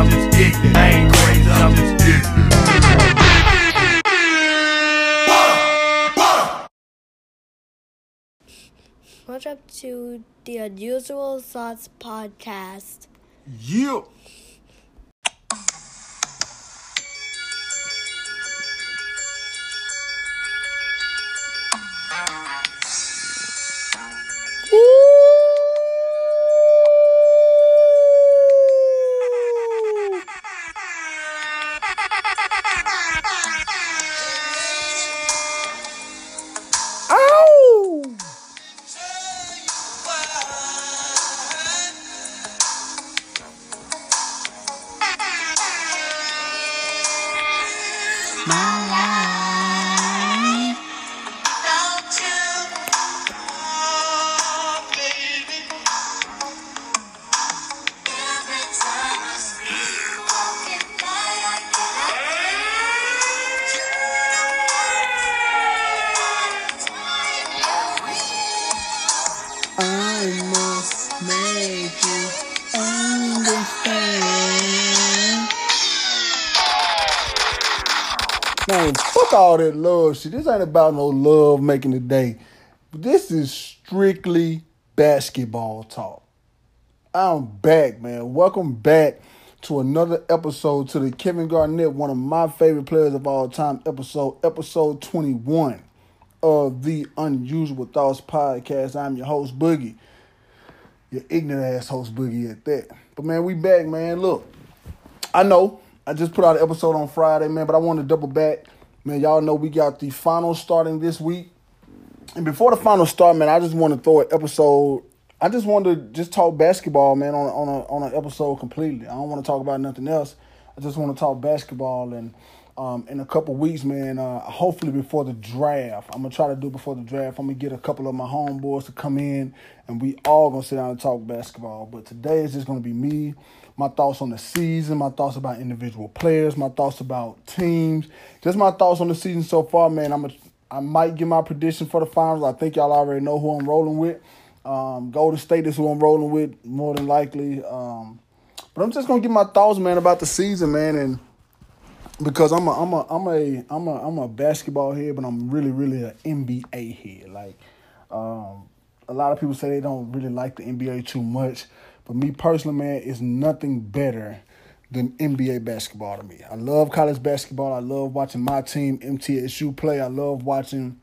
I'm just ignorant. I ain't crazy, I'm just ignorant. Welcome to the Unusual Thoughts podcast. Yeah. All that love shit. This ain't about no love making the day. This is strictly basketball talk. I'm back, man. Welcome back to another episode to the Kevin Garnett, one of my favorite players of all time, episode, episode 21 of the Unusual Thoughts Podcast. I'm your host, Boogie. Your ignorant ass host, Boogie, at that. But man, we back, man. Look, I know I just put out an episode on Friday, man, but I want to double back. Man, y'all know we got the finals starting this week. And before the finals start, man, I just want to throw an episode. I just want to just talk basketball, man, on on a on an episode completely. I don't want to talk about nothing else. I just want to talk basketball and um, in a couple weeks, man. Uh, hopefully before the draft, I'm gonna try to do before the draft. I'm gonna get a couple of my homeboys to come in, and we all gonna sit down and talk basketball. But today is just gonna be me, my thoughts on the season, my thoughts about individual players, my thoughts about teams, just my thoughts on the season so far, man. I'm a, I might give my prediction for the finals. I think y'all already know who I'm rolling with. Um, Golden State is who I'm rolling with more than likely. Um, but I'm just gonna give my thoughts, man, about the season, man, and because I'm a I'm a I'm a I'm a I'm a basketball head, but I'm really really an NBA head. Like, um, a lot of people say they don't really like the NBA too much, but me personally, man, it's nothing better than NBA basketball to me. I love college basketball. I love watching my team MTSU play. I love watching.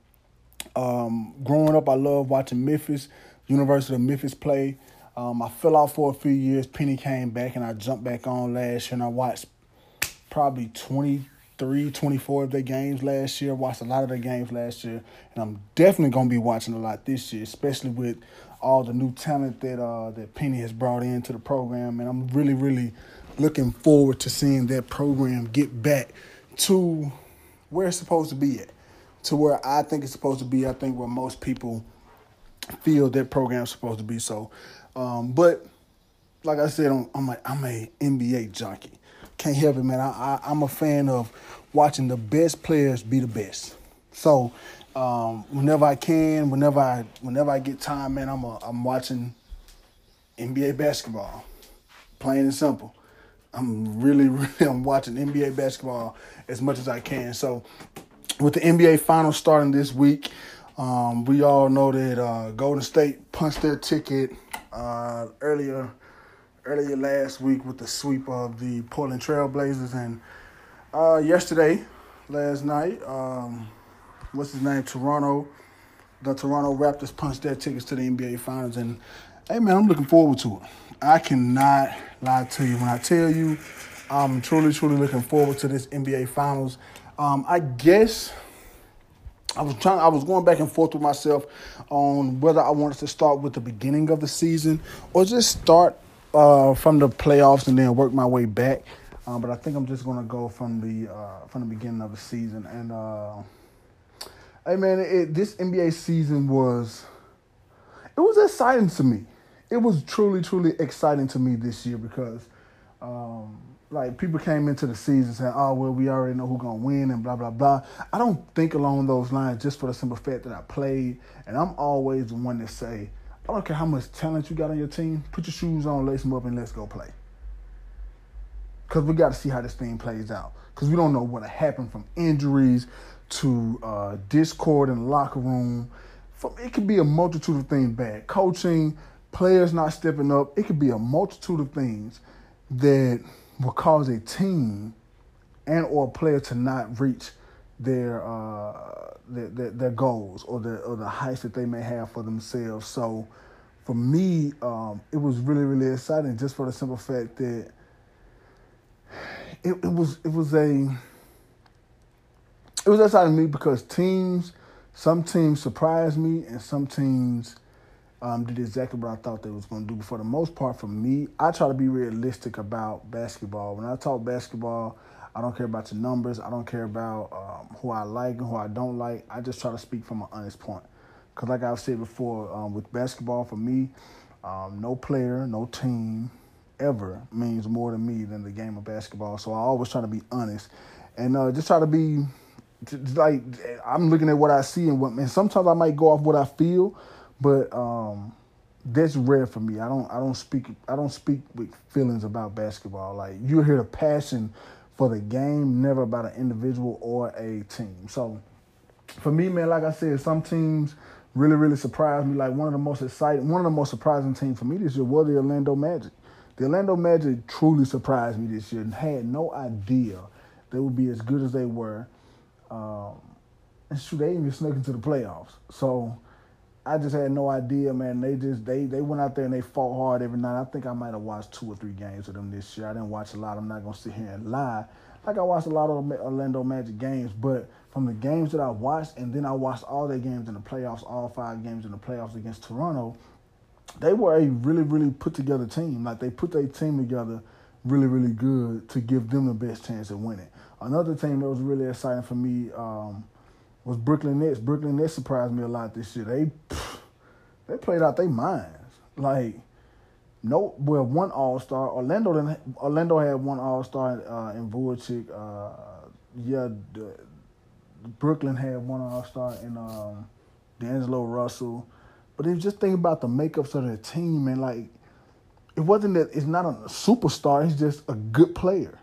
Um, growing up, I love watching Memphis, University of Memphis play. Um, I fell off for a few years. Penny came back, and I jumped back on last year, and I watched probably 23, 24 of their games last year. Watched a lot of their games last year, and I'm definitely gonna be watching a lot this year, especially with all the new talent that uh, that Penny has brought into the program. And I'm really, really looking forward to seeing that program get back to where it's supposed to be at, to where I think it's supposed to be. I think where most people feel that program's supposed to be. So, um, but like I said, I'm, I'm a I'm a NBA junkie. Can't help it, man. I, I I'm a fan of watching the best players be the best. So, um, whenever I can, whenever I whenever I get time, man, I'm a, I'm watching NBA basketball. Plain and simple. I'm really, really I'm watching NBA basketball as much as I can. So, with the NBA finals starting this week, um, we all know that uh, Golden State punched their ticket uh, earlier earlier last week with the sweep of the Portland Trailblazers, and uh, yesterday, last night, um, what's his name? Toronto, the Toronto Raptors punched their tickets to the NBA Finals, and hey man, I'm looking forward to it. I cannot lie to you when I tell you I'm truly, truly looking forward to this NBA Finals. Um, I guess I was trying. I was going back and forth with myself on whether I wanted to start with the beginning of the season or just start uh, from the playoffs and then work my way back. Um, but I think I'm just gonna go from the uh, from the beginning of the season. And uh, hey, man, it, this NBA season was it was exciting to me. It was truly, truly exciting to me this year because, um, like, people came into the season saying, "Oh, well, we already know who's gonna win," and blah blah blah. I don't think along those lines just for the simple fact that I played, and I'm always the one to say, "I don't care how much talent you got on your team. Put your shoes on, lace them up, and let's go play." because we got to see how this thing plays out. Because we don't know what happened from injuries to uh, discord in the locker room. From, it could be a multitude of things bad. Coaching, players not stepping up. It could be a multitude of things that will cause a team and or a player to not reach their uh, their, their, their goals or the or the heights that they may have for themselves. So for me, um, it was really really exciting just for the simple fact that it, it was it was a it was exciting to me because teams some teams surprised me and some teams um, did exactly what I thought they was going to do. But for the most part, for me, I try to be realistic about basketball. When I talk basketball, I don't care about the numbers. I don't care about um, who I like and who I don't like. I just try to speak from an honest point. Because like I've said before, um, with basketball, for me, um, no player, no team ever means more to me than the game of basketball. So I always try to be honest and uh, just try to be like I'm looking at what I see and what and sometimes I might go off what I feel, but um, that's rare for me. I don't I don't speak I don't speak with feelings about basketball. Like you hear the passion for the game, never about an individual or a team. So for me, man, like I said, some teams really, really surprised me. Like one of the most exciting, one of the most surprising teams for me this year was the Orlando Magic. The Orlando Magic truly surprised me this year and had no idea they would be as good as they were. Um, and shoot, they even snuck into the playoffs. So I just had no idea, man. They just they they went out there and they fought hard every night. I think I might have watched two or three games of them this year. I didn't watch a lot. I'm not gonna sit here and lie. Like I watched a lot of Orlando Magic games, but from the games that I watched, and then I watched all their games in the playoffs, all five games in the playoffs against Toronto. They were a really, really put together team. Like they put their team together really, really good to give them the best chance at winning. Another team that was really exciting for me um, was Brooklyn Nets. Brooklyn Nets surprised me a lot this year. They they played out their minds. Like no, well, one All Star. Orlando didn't, Orlando had one All Star uh, in Vucevic. Uh, yeah, the, Brooklyn had one All Star in um, D'Angelo Russell. But if just think about the makeups of the team and like, it wasn't that it's not a superstar. He's just a good player,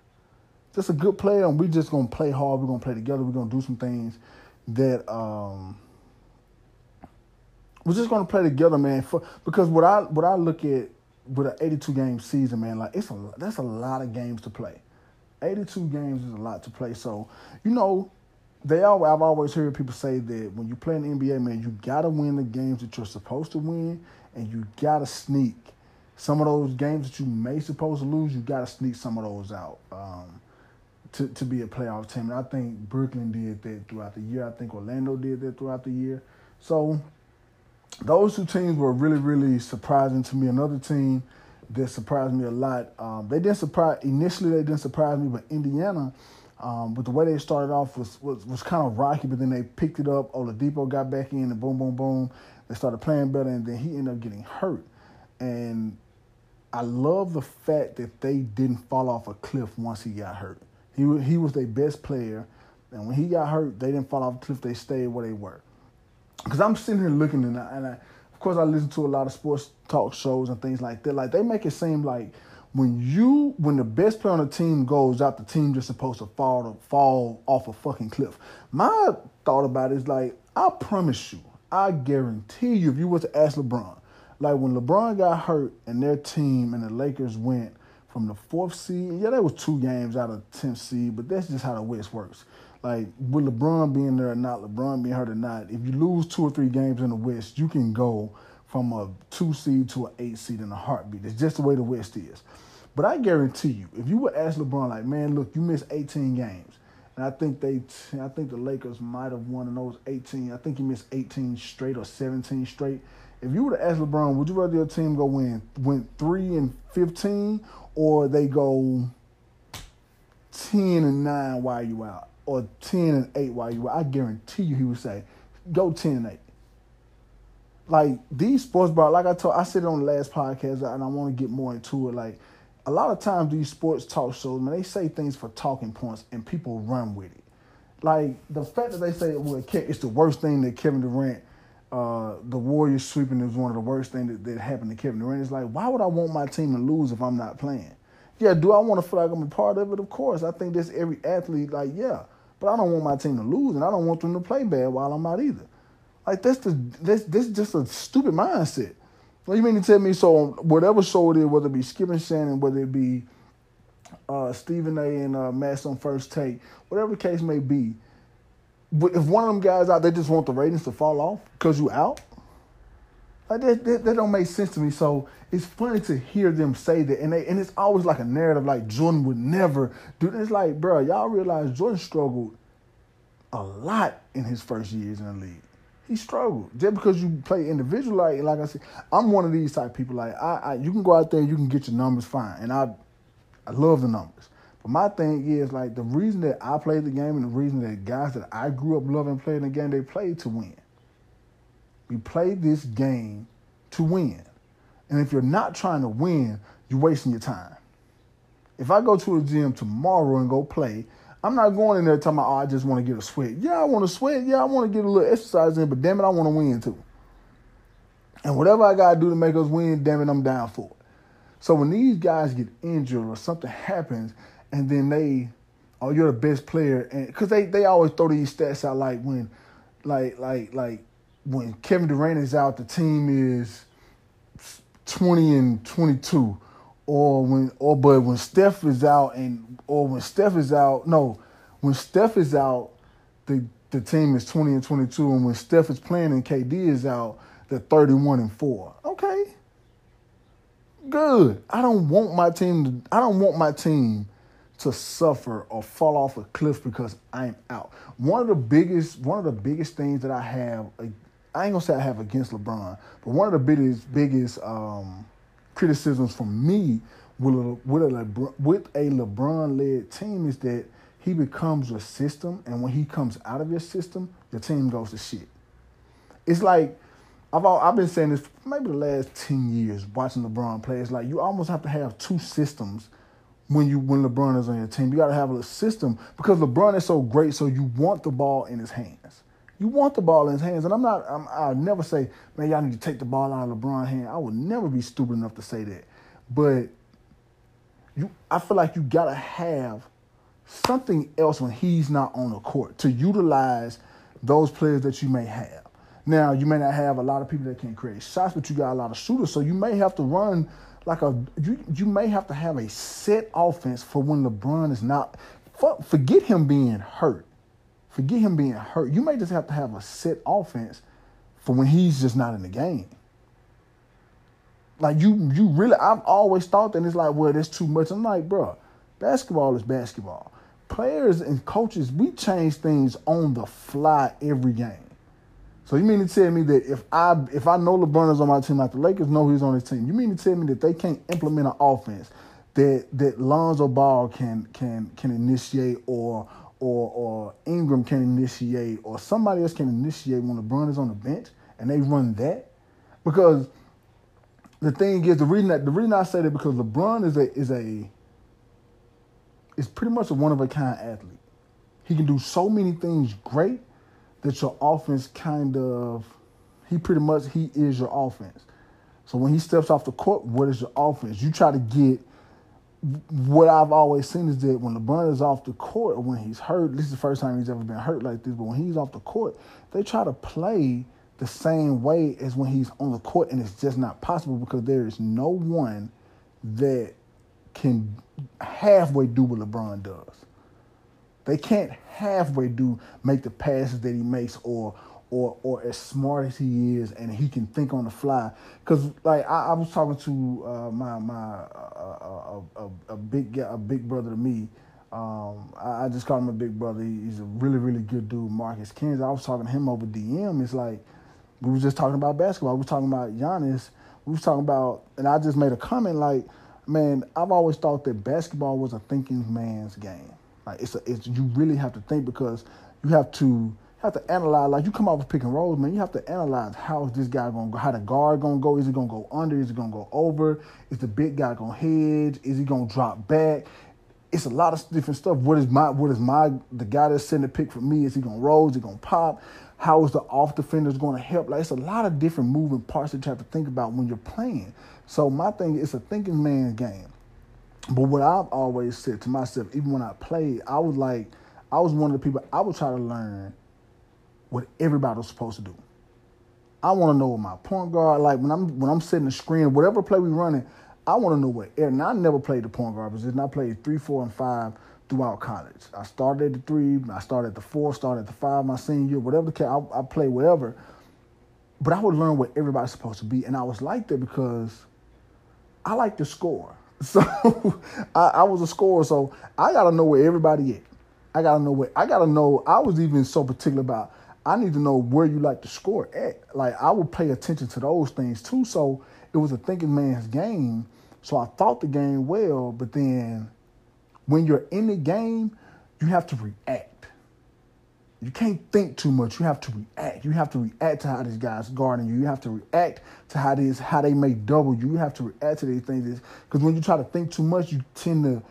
just a good player, and we just gonna play hard. We're gonna play together. We're gonna do some things that um, we're just gonna play together, man. For because what I what I look at with an 82 game season, man, like it's a that's a lot of games to play. 82 games is a lot to play. So you know, they all I've always heard people say that when you play in the NBA, man, you gotta win the games that you're supposed to win, and you gotta sneak some of those games that you may supposed to lose. You gotta sneak some of those out. Um, to, to be a playoff team. And I think Brooklyn did that throughout the year. I think Orlando did that throughout the year. So those two teams were really, really surprising to me. Another team that surprised me a lot. Um, they didn't surprise initially. They didn't surprise me, but Indiana, um, with the way they started off was, was was kind of rocky. But then they picked it up. Oladipo got back in, and boom, boom, boom. They started playing better, and then he ended up getting hurt. And I love the fact that they didn't fall off a cliff once he got hurt. He he was their best player, and when he got hurt, they didn't fall off the cliff. They stayed where they were. Because I'm sitting here looking, and, I, and I, of course I listen to a lot of sports talk shows and things like that. Like they make it seem like when you when the best player on the team goes out, the team just supposed to fall to fall off a fucking cliff. My thought about it is like I promise you, I guarantee you, if you were to ask LeBron, like when LeBron got hurt and their team and the Lakers went from the fourth seed. Yeah, there was two games out of tenth seed, but that's just how the West works. Like with LeBron being there or not, LeBron being hurt or not, if you lose two or three games in the West, you can go from a two seed to an eight seed in a heartbeat. It's just the way the West is. But I guarantee you, if you would ask LeBron, like, man, look, you missed 18 games, and I think they, I think the Lakers might have won in those 18. I think he missed 18 straight or 17 straight. If you would have asked LeBron, would you rather your team go win win three and 15 or they go 10 and 9 while you out, or 10 and 8 while you out, I guarantee you he would say, go 10 and 8. Like these sports bro, like I told I said it on the last podcast and I want to get more into it. Like a lot of times these sports talk shows, man, they say things for talking points and people run with it. Like the fact that they say it well, it's the worst thing that Kevin Durant uh, the Warriors sweeping is one of the worst things that, that happened to Kevin Durant. It's like, why would I want my team to lose if I'm not playing? Yeah, do I want to feel like I'm a part of it? Of course. I think that's every athlete, like, yeah. But I don't want my team to lose, and I don't want them to play bad while I'm out either. Like that's the that's this just a stupid mindset. What you mean to tell me? So whatever show it is, whether it be Skip and Shannon, whether it be uh, Stephen A. and uh, on First Take, whatever case may be, if one of them guys out, they just want the ratings to fall off because you out. Like that, that, that, don't make sense to me. So it's funny to hear them say that, and they and it's always like a narrative like Jordan would never do. It's like, bro, y'all realize Jordan struggled a lot in his first years in the league. He struggled just because you play individual. Like, like I said, I'm one of these type people. Like, I, I, you can go out there, you can get your numbers fine, and I, I love the numbers. My thing is like the reason that I played the game and the reason that guys that I grew up loving playing the game, they played to win. We played this game to win. And if you're not trying to win, you're wasting your time. If I go to a gym tomorrow and go play, I'm not going in there talking about, oh, I just want to get a sweat. Yeah, I want to sweat. Yeah, I want to get a little exercise in, but damn it, I want to win too. And whatever I got to do to make us win, damn it, I'm down for it. So when these guys get injured or something happens and then they, oh, you're the best player, and because they they always throw these stats out like when, like like like when Kevin Durant is out, the team is twenty and twenty two, or when or but when Steph is out and or when Steph is out, no, when Steph is out, the the team is twenty and twenty two, and when Steph is playing and KD is out, they're thirty one and four. Okay. Good. I don't want my team to I don't want my team to suffer or fall off a cliff because I'm out. One of the biggest one of the biggest things that I have I ain't gonna say I have against LeBron, but one of the biggest biggest um, criticisms from me with a, with a LeBron, with a LeBron led team is that he becomes your system, and when he comes out of your system, the team goes to shit. It's like I've all, I've been saying this maybe the last ten years watching LeBron play. It's like you almost have to have two systems when you when LeBron is on your team. You got to have a system because LeBron is so great. So you want the ball in his hands. You want the ball in his hands, and I'm not. I'm, I'll never say, man, y'all need to take the ball out of LeBron's hand. I would never be stupid enough to say that. But you, I feel like you gotta have something else when he's not on the court to utilize those players that you may have. Now, you may not have a lot of people that can create shots, but you got a lot of shooters, so you may have to run like a you you may have to have a set offense for when LeBron is not. Forget him being hurt. Forget him being hurt. You may just have to have a set offense for when he's just not in the game. Like you, you really. I've always thought that it's like, well, there's too much. I'm like, bro, basketball is basketball. Players and coaches, we change things on the fly every game. So you mean to tell me that if I if I know LeBron is on my team, like the Lakers know he's on his team, you mean to tell me that they can't implement an offense that that Lonzo Ball can can can initiate or or or Ingram can initiate or somebody else can initiate when LeBron is on the bench and they run that? Because the thing is the reason that the reason I say that because LeBron is a is a is pretty much a one of a kind athlete. He can do so many things great that your offense kind of he pretty much he is your offense. So when he steps off the court, what is your offense? You try to get what I've always seen is that when LeBron is off the court or when he's hurt, this is the first time he's ever been hurt like this, but when he's off the court, they try to play the same way as when he's on the court, and it's just not possible because there is no one that can halfway do what LeBron does. They can't halfway do make the passes that he makes or or or as smart as he is and he can think on the fly. Cause like I, I was talking to uh, my my uh, a, a, big a big brother to me. Um, I, I, just call him a big brother. he's a really really good dude, Marcus Kings. I was talking to him over DM. It's like we were just talking about basketball. We were talking about Giannis. We was talking about, and I just made a comment like, man, I've always thought that basketball was a thinking man's game. Like it's a, it's you really have to think because you have to have to analyze. Like you come out with pick and rolls, man. You have to analyze how is this guy gonna go? How the guard gonna go? Is he gonna go under? Is he gonna go over? Is the big guy gonna hedge? Is he gonna drop back? It's a lot of different stuff. What is my what is my the guy that's sending the pick for me? Is he gonna roll? Is he gonna pop? How is the off defenders to help? Like it's a lot of different moving parts that you have to think about when you're playing. So my thing is a thinking man's game. But what I've always said to myself, even when I played, I was like, I was one of the people. I would try to learn what everybody was supposed to do. I want to know what my point guard like when I'm when I'm setting the screen, whatever play we running. I want to know what. And I never played the point guard position. I played three, four, and five throughout college. I started at the three, I started at the four, started at the five my senior year, whatever the case. I, I played whatever. But I would learn what everybody's supposed to be, and I was like that because I like to score. So I, I was a scorer, so I got to know where everybody at. I got to know where I got to know. I was even so particular about. I need to know where you like to score at. Like I would pay attention to those things too. So it was a thinking man's game. So I thought the game well, but then when you're in the game, you have to react. You can't think too much. You have to react. You have to react to how these guys guarding you. You have to react to how these how they may double you. You have to react to these things because when you try to think too much, you tend to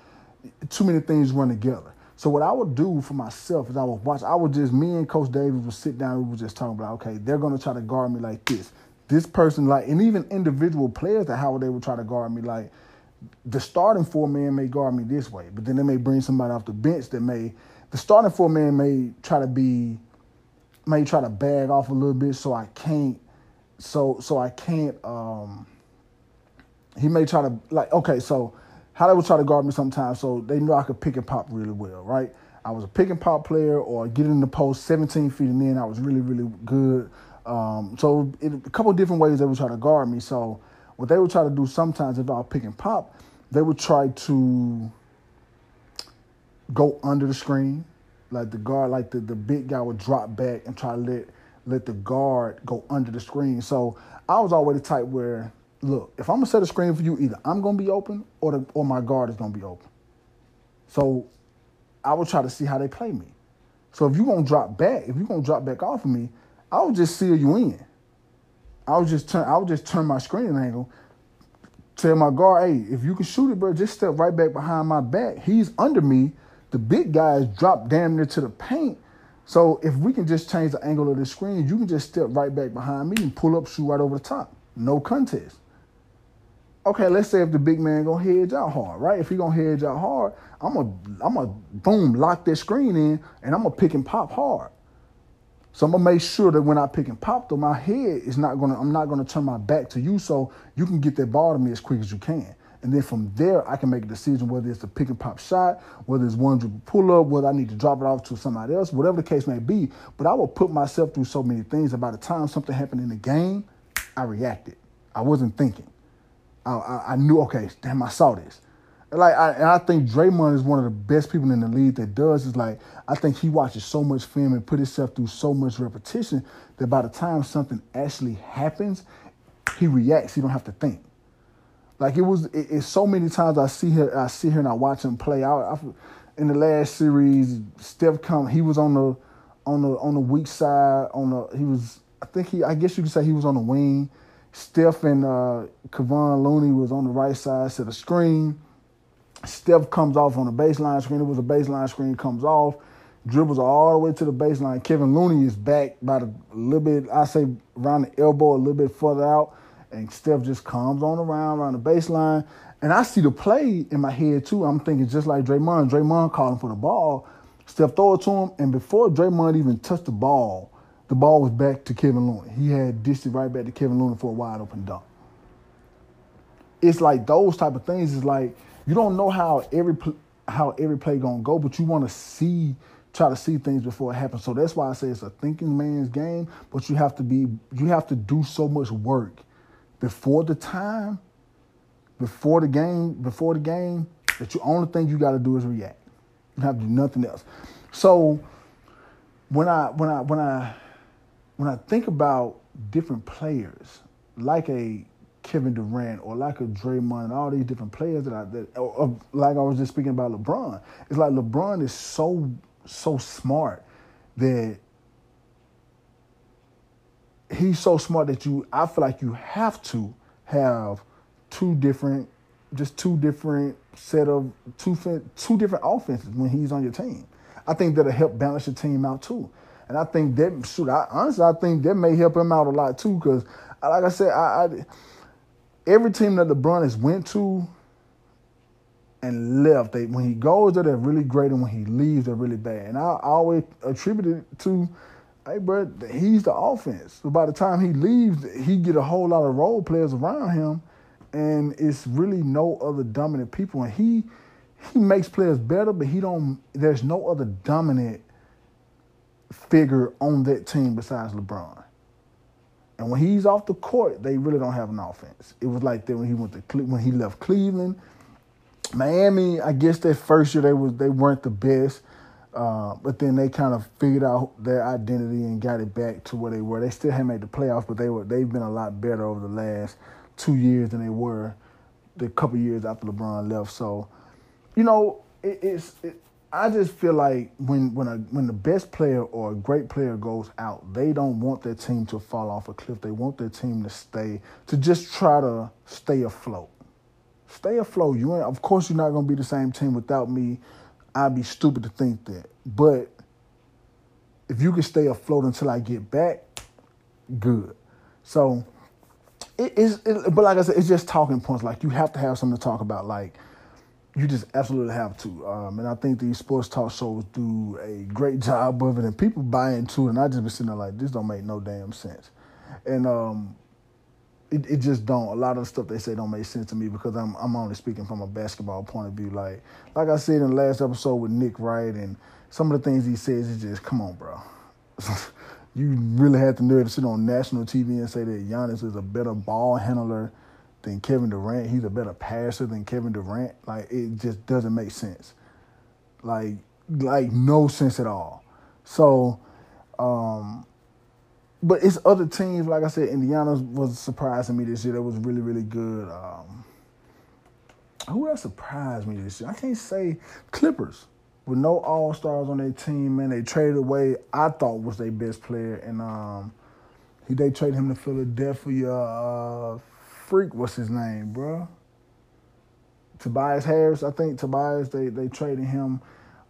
too many things run together. So what I would do for myself is I would watch. I would just me and Coach Davis would sit down. We would just talk about okay, they're gonna try to guard me like this. This person like, and even individual players that how they would try to guard me like. The starting four man may guard me this way, but then they may bring somebody off the bench that may the starting four man may try to be may try to bag off a little bit so I can't so so I can't um he may try to like okay so how they would try to guard me sometimes so they knew I could pick and pop really well right? I was a pick and pop player or get in the post 17 feet and then I was really really good. Um, so it, a couple different ways they would try to guard me. So what they would try to do sometimes if I was pick and pop they would try to go under the screen. Like the guard, like the, the big guy would drop back and try to let let the guard go under the screen. So I was always the type where, look, if I'm gonna set a screen for you, either I'm gonna be open or the, or my guard is gonna be open. So I would try to see how they play me. So if you're gonna drop back, if you're gonna drop back off of me, I would just seal you in. I would just turn I would just turn my screening angle, tell my guard, hey, if you can shoot it, bro, just step right back behind my back. He's under me the big guys drop damn near to the paint. So if we can just change the angle of the screen, you can just step right back behind me and pull up, shoot right over the top. No contest. Okay, let's say if the big man gonna hedge out hard, right? If he gonna hedge out hard, I'm gonna I'm gonna boom lock that screen in, and I'm gonna pick and pop hard. So I'm gonna make sure that when I pick and pop, though, my head is not gonna I'm not gonna turn my back to you, so you can get that ball to me as quick as you can. And then from there, I can make a decision whether it's a pick and pop shot, whether it's one dribble pull up, whether I need to drop it off to somebody else, whatever the case may be. But I will put myself through so many things that by the time something happened in the game, I reacted. I wasn't thinking. I, I, I knew, okay, damn, I saw this. Like, I, and I think Draymond is one of the best people in the league that does. Is like, I think he watches so much film and put himself through so much repetition that by the time something actually happens, he reacts. He don't have to think. Like it was, it, it's so many times I see her, I see her and I watch him play. I, in the last series, Steph come, he was on the, on the on the weak side. On the he was, I think he, I guess you could say he was on the wing. Steph and uh, Kevon Looney was on the right side, set a screen. Steph comes off on the baseline screen. It was a baseline screen, comes off, dribbles all the way to the baseline. Kevin Looney is back by a little bit, I say around the elbow, a little bit further out and Steph just comes on around around the baseline. And I see the play in my head too. I'm thinking just like Draymond. Draymond calling for the ball. Steph throw it to him, and before Draymond even touched the ball, the ball was back to Kevin Looney. He had dished it right back to Kevin Looney for a wide open dunk. It's like those type of things. Is like you don't know how every how every play gonna go, but you want to see try to see things before it happens. So that's why I say it's a thinking man's game. But you have to be you have to do so much work before the time, before the game, before the game, that the only thing you got to do is react. You have to do nothing else. So when I when I when I when I think about different players, like a Kevin Durant or like a Draymond all these different players that I that or, or like I was just speaking about LeBron, it's like LeBron is so so smart that he's so smart that you I feel like you have to have two different just two different set of two two different offenses when he's on your team. I think that'll help balance your team out too. And I think that shoot, I honestly I think that may help him out a lot too because like I said, I, I every team that LeBron has went to and left. They when he goes there, they're really great, and when he leaves, they're really bad. And I always attribute it to, hey, bro, he's the offense. So by the time he leaves, he get a whole lot of role players around him, and it's really no other dominant people. And he he makes players better, but he don't. There's no other dominant figure on that team besides LeBron. And when he's off the court, they really don't have an offense. It was like that when he went to when he left Cleveland Miami, I guess that first year they was they weren't the best, uh, but then they kind of figured out their identity and got it back to where they were. They still haven't made the playoffs, but they were they've been a lot better over the last two years than they were the couple years after LeBron left. So, you know, it, it's it, I just feel like when when a when the best player or a great player goes out, they don't want their team to fall off a cliff. They want their team to stay to just try to stay afloat stay afloat. You ain't, of course, you're not gonna be the same team without me. I'd be stupid to think that. But if you can stay afloat until I get back, good. So it is. It, but like I said, it's just talking points. Like you have to have something to talk about. Like you just absolutely have to. Um, and I think these sports talk shows do a great job of it, and people buy into it. And I just be sitting there like, this don't make no damn sense. And um, it, it just don't. A lot of the stuff they say don't make sense to me because I'm I'm only speaking from a basketball point of view. Like like I said in the last episode with Nick Wright and some of the things he says is just come on, bro. you really had the nerve to sit on national TV and say that Giannis is a better ball handler than Kevin Durant. He's a better passer than Kevin Durant. Like it just doesn't make sense. Like like no sense at all. So um but it's other teams. Like I said, Indiana was surprising me this year. That was really, really good. Um, who else surprised me this year? I can't say Clippers with no All Stars on their team. Man, they traded away. I thought was their best player, and um, he they traded him to Philadelphia. Uh, freak, what's his name, bro? Tobias Harris, I think Tobias. They they traded him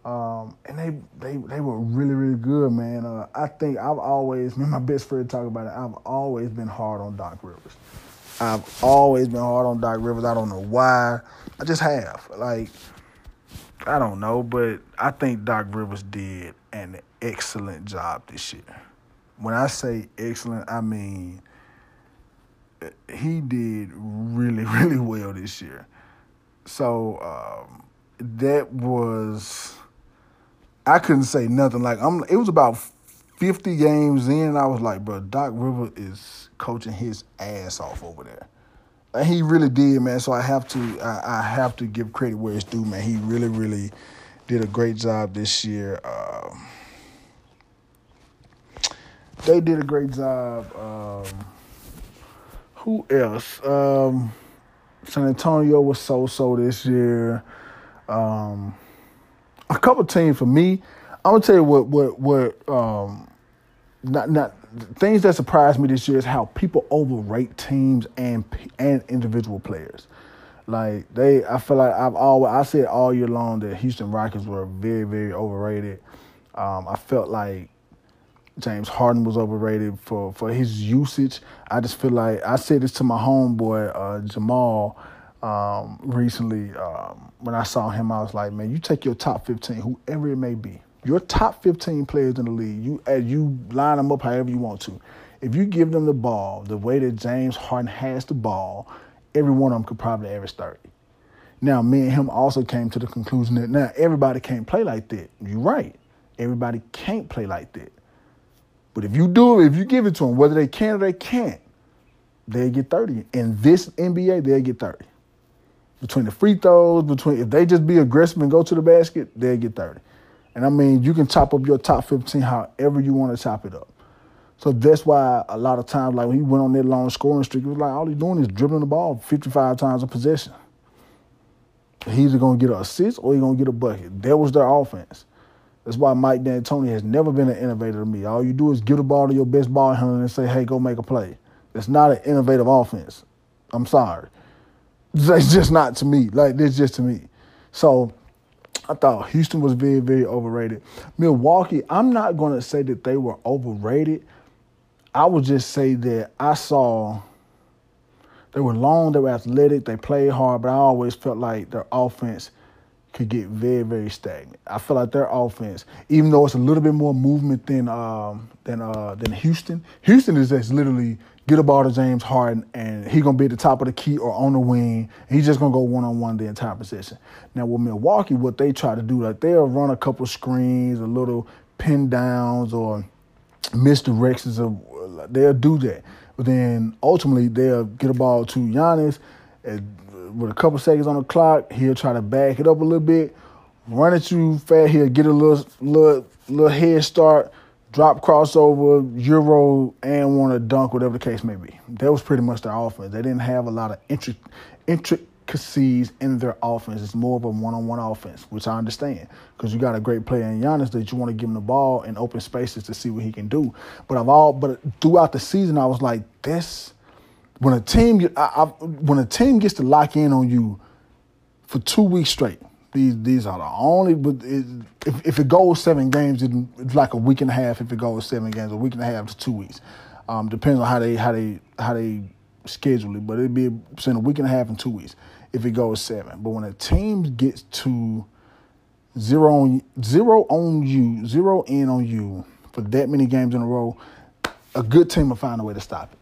um, and they, they they were really really good, man. Uh, I think I've always, me and my best friend talk about it. I've always been hard on Doc Rivers. I've always been hard on Doc Rivers. I don't know why. I just have. Like, I don't know, but I think Doc Rivers did an excellent job this year. When I say excellent, I mean he did really really well this year. So um, that was I couldn't say nothing. Like I'm, it was about fifty games in. I was like, bro, Doc River is coaching his ass off over there. And he really did, man. So I have to, I, I, have to give credit where it's due, man. He really, really did a great job this year. Um, they did a great job. Um, who else? Um, San Antonio was so so this year. Um, a couple teams for me. I'm gonna tell you what what what um not not things that surprised me this year is how people overrate teams and and individual players. Like they, I feel like I've always I said all year long that Houston Rockets were very very overrated. Um, I felt like James Harden was overrated for for his usage. I just feel like I said this to my homeboy uh, Jamal um, recently. Um, when I saw him, I was like, man, you take your top 15, whoever it may be, your top 15 players in the league, you as you line them up however you want to. If you give them the ball the way that James Harden has the ball, every one of them could probably average 30. Now, me and him also came to the conclusion that now everybody can't play like that. You're right. Everybody can't play like that. But if you do it, if you give it to them, whether they can or they can't, they'll get 30. In this NBA, they'll get 30 between the free throws, between if they just be aggressive and go to the basket, they'll get 30. And I mean, you can chop up your top 15 however you want to chop it up. So that's why a lot of times, like when he went on that long scoring streak, it was like all he's doing is dribbling the ball 55 times a possession. He's either to get an assist or he's to get a bucket. That was their offense. That's why Mike D'Antoni has never been an innovator to me. All you do is give the ball to your best ball handler and say, hey, go make a play. It's not an innovative offense. I'm sorry. That's just not to me. Like that's just to me. So I thought Houston was very, very overrated. Milwaukee, I'm not gonna say that they were overrated. I would just say that I saw they were long, they were athletic, they played hard, but I always felt like their offense could get very, very stagnant. I feel like their offense, even though it's a little bit more movement than um, than uh, than Houston, Houston is just literally get a ball to James Harden and he gonna be at the top of the key or on the wing. He's just gonna go one on one the entire possession. Now with Milwaukee, what they try to do, like they'll run a couple screens, a little pin downs or misdirections of they'll do that. But then ultimately they'll get a ball to Giannis and with a couple seconds on the clock, he'll try to back it up a little bit, run it too fast. He'll get a little little little head start, drop crossover, euro, and want to dunk, whatever the case may be. That was pretty much their offense. They didn't have a lot of intri- intricacies in their offense. It's more of a one-on-one offense, which I understand because you got a great player in Giannis that you want to give him the ball in open spaces to see what he can do. But I've all but throughout the season, I was like, this when a team I, I, when a team gets to lock in on you for two weeks straight, these these are the only. But it, if if it goes seven games, it, it's like a week and a half. If it goes seven games, a week and a half to two weeks, um, depends on how they how they how they schedule it. But it'd be between a week and a half and two weeks if it goes seven. But when a team gets to zero on zero on you, zero in on you for that many games in a row, a good team will find a way to stop it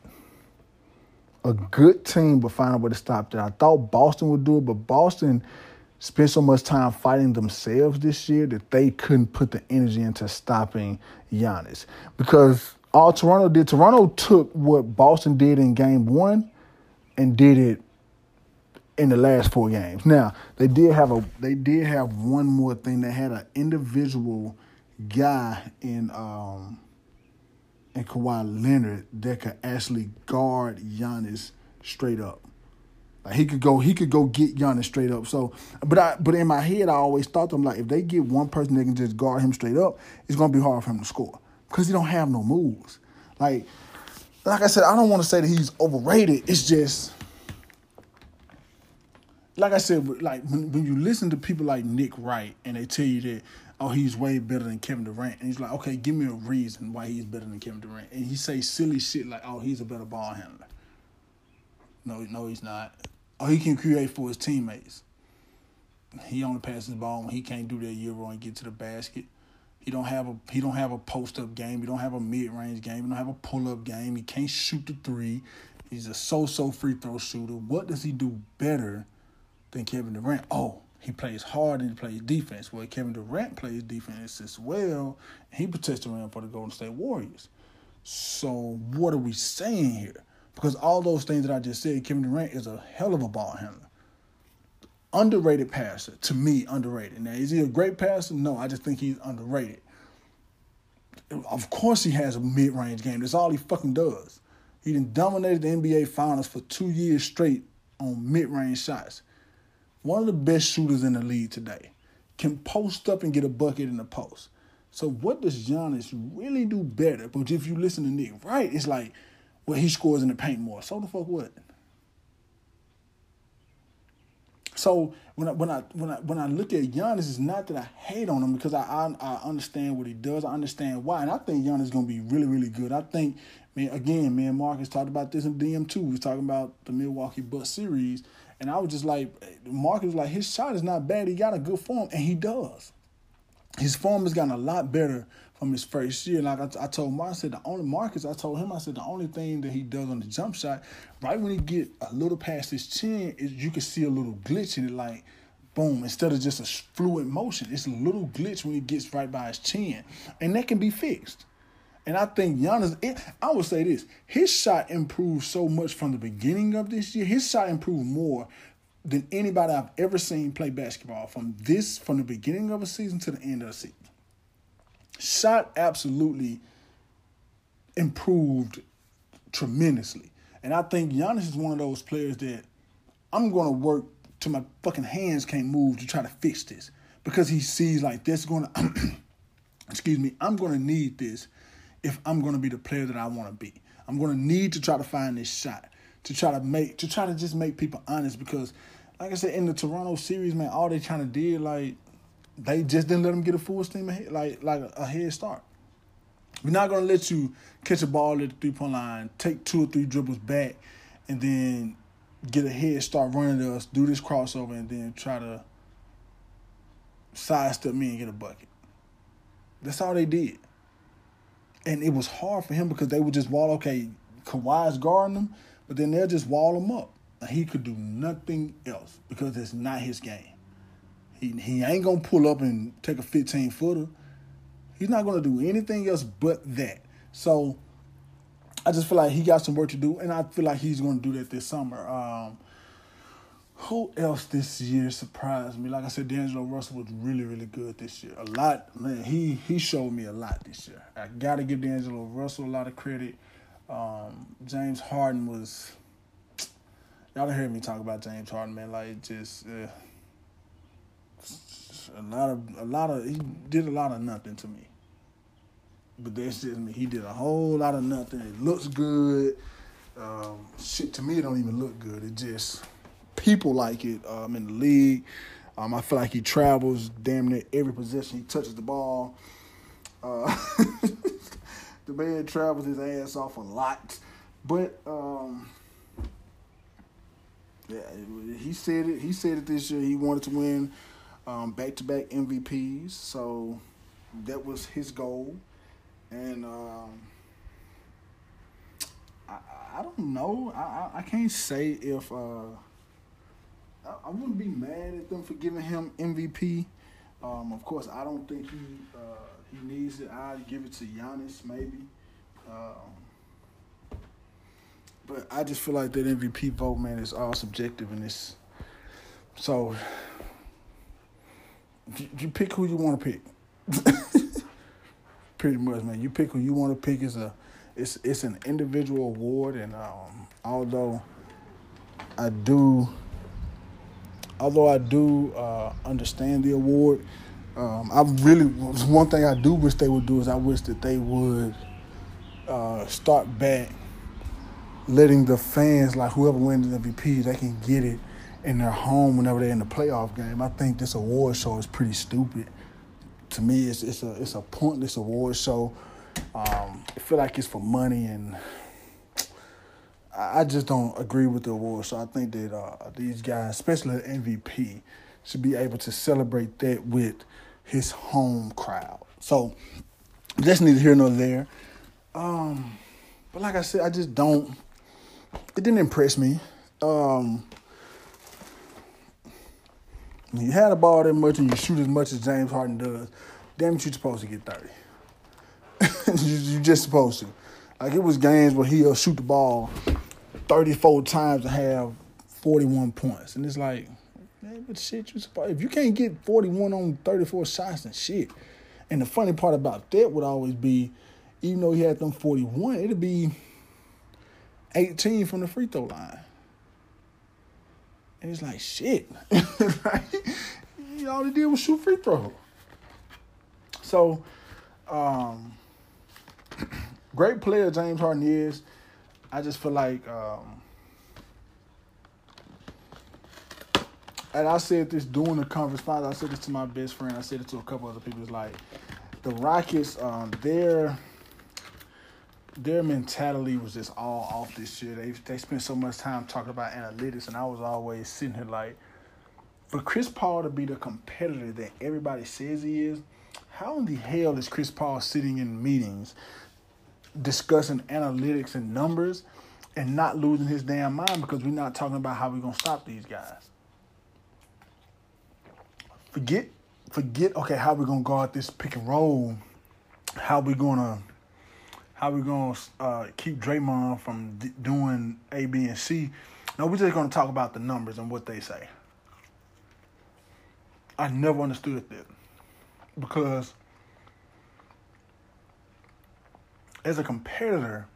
a good team would find a way to stop that. I thought Boston would do it, but Boston spent so much time fighting themselves this year that they couldn't put the energy into stopping Giannis. Because all Toronto did, Toronto took what Boston did in game one and did it in the last four games. Now, they did have a they did have one more thing. They had an individual guy in um and Kawhi Leonard that could actually guard Giannis straight up. Like he could go, he could go get Giannis straight up. So, but I, but in my head, I always thought them like if they get one person that can just guard him straight up, it's gonna be hard for him to score because he don't have no moves. Like, like I said, I don't want to say that he's overrated. It's just, like I said, like when, when you listen to people like Nick Wright and they tell you that oh, he's way better than Kevin Durant. And he's like, okay, give me a reason why he's better than Kevin Durant. And he say silly shit like, oh, he's a better ball handler. No, no, he's not. Oh, he can create for his teammates. He only passes the ball when he can't do that euro and get to the basket. He don't have a he don't have a post up game. He don't have a mid range game. He don't have a pull up game. He can't shoot the three. He's a so so free throw shooter. What does he do better than Kevin Durant? Oh, he plays hard and he plays defense. Well, Kevin Durant plays defense as well. he protects the rim for the Golden State Warriors. So what are we saying here? Because all those things that I just said, Kevin Durant is a hell of a ball handler. Underrated passer, to me, underrated. Now, is he a great passer? No, I just think he's underrated. Of course, he has a mid range game. That's all he fucking does. He done dominated the NBA Finals for two years straight on mid range shots one of the best shooters in the league today, can post up and get a bucket in the post. So what does Giannis really do better? But if you listen to Nick Wright, it's like, well, he scores in the paint more. So the fuck what? So when I when I when I when I look at Giannis, it's not that I hate on him because I I, I understand what he does. I understand why, and I think Giannis is gonna be really really good. I think, man, again, man, Marcus talked about this in DM two. We was talking about the Milwaukee Bucks series, and I was just like, Marcus was like, his shot is not bad. He got a good form, and he does. His form has gotten a lot better from his first year. Like I, I told Mark, I said the only Marcus, I told him, I said the only thing that he does on the jump shot, right when he get a little past his chin, is you can see a little glitch in it, like boom, instead of just a fluid motion, it's a little glitch when he gets right by his chin, and that can be fixed. And I think Giannis, it, I would say this: his shot improved so much from the beginning of this year. His shot improved more than anybody I've ever seen play basketball from this from the beginning of a season to the end of the season. Shot absolutely improved tremendously. And I think Giannis is one of those players that I'm going to work till my fucking hands can't move to try to fix this because he sees like this is going to, excuse me, I'm going to need this if I'm going to be the player that I want to be. I'm going to need to try to find this shot to try to make to try to just make people honest because, like I said, in the Toronto series, man, all they trying to do like they just didn't let them get a full steam ahead, like like a, a head start. We're not gonna let you catch a ball at the three point line, take two or three dribbles back, and then get a head start running to us, do this crossover, and then try to sidestep me and get a bucket. That's all they did. And it was hard for him because they would just wall, okay, Kawhi's guarding them, but then they'll just wall him up. He could do nothing else because it's not his game. He, he ain't to pull up and take a 15 footer. He's not to do anything else but that. So I just feel like he got some work to do, and I feel like he's to do that this summer. Um, who else this year surprised me? Like I said, D'Angelo Russell was really, really good this year. A lot, man. He he showed me a lot this year. I got to give D'Angelo Russell a lot of credit. Um, James Harden was. Y'all don't hear me talk about James Harden, man. Like just uh, a lot of a lot of he did a lot of nothing to me. But that's just me. He did a whole lot of nothing. It looks good. Um, shit to me, it don't even look good. It just people like it um, in the league. Um, I feel like he travels damn near every position. He touches the ball. Uh, the man travels his ass off a lot, but um, he said it. He said it this year. He wanted to win back to back MVPs, so that was his goal. And um, I, I don't know. I, I, I can't say if. Uh, I, wouldn't be mad at them for giving him MVP. Um, of course, I don't think he uh, he needs it. I'd give it to Giannis maybe. Um, but I just feel like that MVP vote, man, is all subjective and it's So you, pick who you want to pick. Pretty much, man. You pick who you want to pick. It's a it's it's an individual award, and um, although I do although I do uh, understand the award, um, I really one thing I do wish they would do is I wish that they would uh, start back letting the fans like whoever wins the MVP they can get it in their home whenever they're in the playoff game. I think this award show is pretty stupid. To me, it's it's a it's a pointless award show. Um, I feel like it's for money and I just don't agree with the award. So I think that uh, these guys, especially the MVP, should be able to celebrate that with his home crowd. So that's neither here nor there. Um, but like I said, I just don't. It didn't impress me. Um, when you had the ball that much and you shoot as much as James Harden does, damn it, you're supposed to get thirty. you, are just supposed to. Like it was games where he'll shoot the ball 34 times and have 41 points. And it's like, man, but shit, you supposed if you can't get 41 on 34 shots and shit. And the funny part about that would always be, even though he had them 41, it'd be 18 from the free throw line. And it's like, shit. like, all he did was shoot free throw. So, um, great player James Harden is. I just feel like, um, and I said this during the conference finals. I said this to my best friend. I said it to a couple other people. It's like the Rockets, um, their their mentality was just all off this year. They they spent so much time talking about analytics, and I was always sitting here like, for Chris Paul to be the competitor that everybody says he is, how in the hell is Chris Paul sitting in meetings discussing analytics and numbers and not losing his damn mind because we're not talking about how we're gonna stop these guys. Forget, forget. Okay, how we gonna guard this pick and roll? How we gonna, how we gonna uh, keep Draymond from d- doing A, B, and C? No, we're just gonna talk about the numbers and what they say. I never understood that because as a competitor,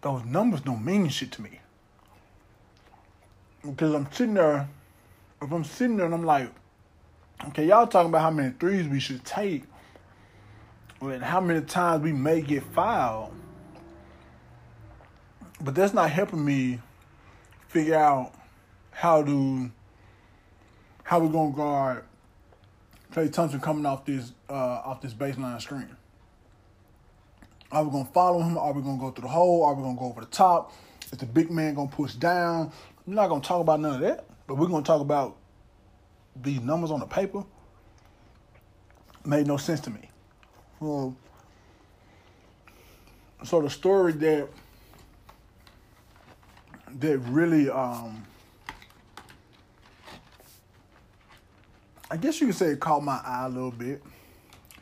those numbers don't mean shit to me. Because I'm sitting there, if I'm sitting there and I'm like, okay, y'all talking about how many threes we should take and how many times we may get fouled. But that's not helping me figure out how to how we're gonna guard Klay Thompson coming off this uh, off this baseline screen. Are we gonna follow him? Are we gonna go through the hole? Are we gonna go over the top? Is the big man gonna push down? I'm not gonna talk about none of that, but we're gonna talk about these numbers on the paper. made no sense to me. Well, so the story that that really um I guess you could say it caught my eye a little bit,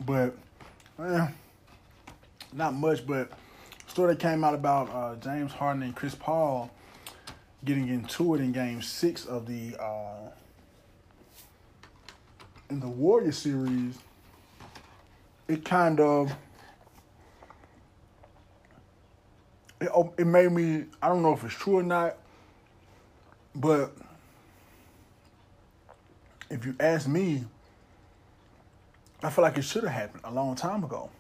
but eh, not much. But story that came out about uh, James Harden and Chris Paul getting into it in Game Six of the uh, in the Warrior series. It kind of it, oh, it made me. I don't know if it's true or not, but if you ask me, I feel like it should have happened a long time ago.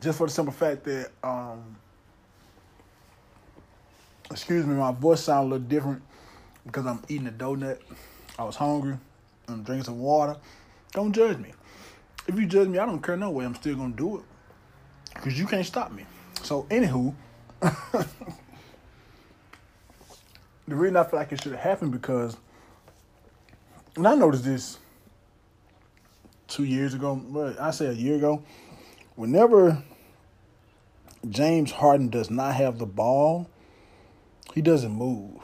Just for the simple fact that, um, excuse me, my voice sounds a little different because I'm eating a donut. I was hungry. I'm drinking some water. Don't judge me. If you judge me, I don't care no way. I'm still gonna do it because you can't stop me. So, anywho, the reason I feel like it should have happened because and I noticed this two years ago, but I say a year ago, whenever James Harden does not have the ball, he doesn't move.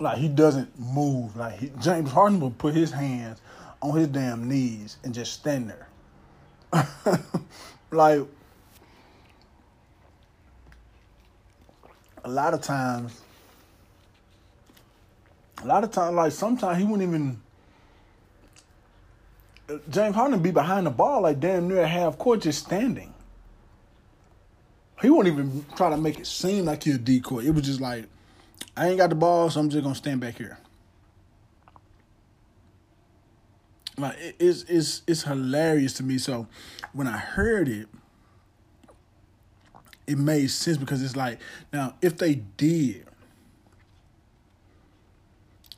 Like he doesn't move. Like he, James Harden will put his hands on his damn knees and just stand there. like a lot of times a lot of times, like sometimes he wouldn't even. James Harden be behind the ball like damn near half court just standing. He wouldn't even try to make it seem like he a decoy. It was just like, I ain't got the ball, so I'm just gonna stand back here. Like it's it's it's hilarious to me. So when I heard it, it made sense because it's like now if they did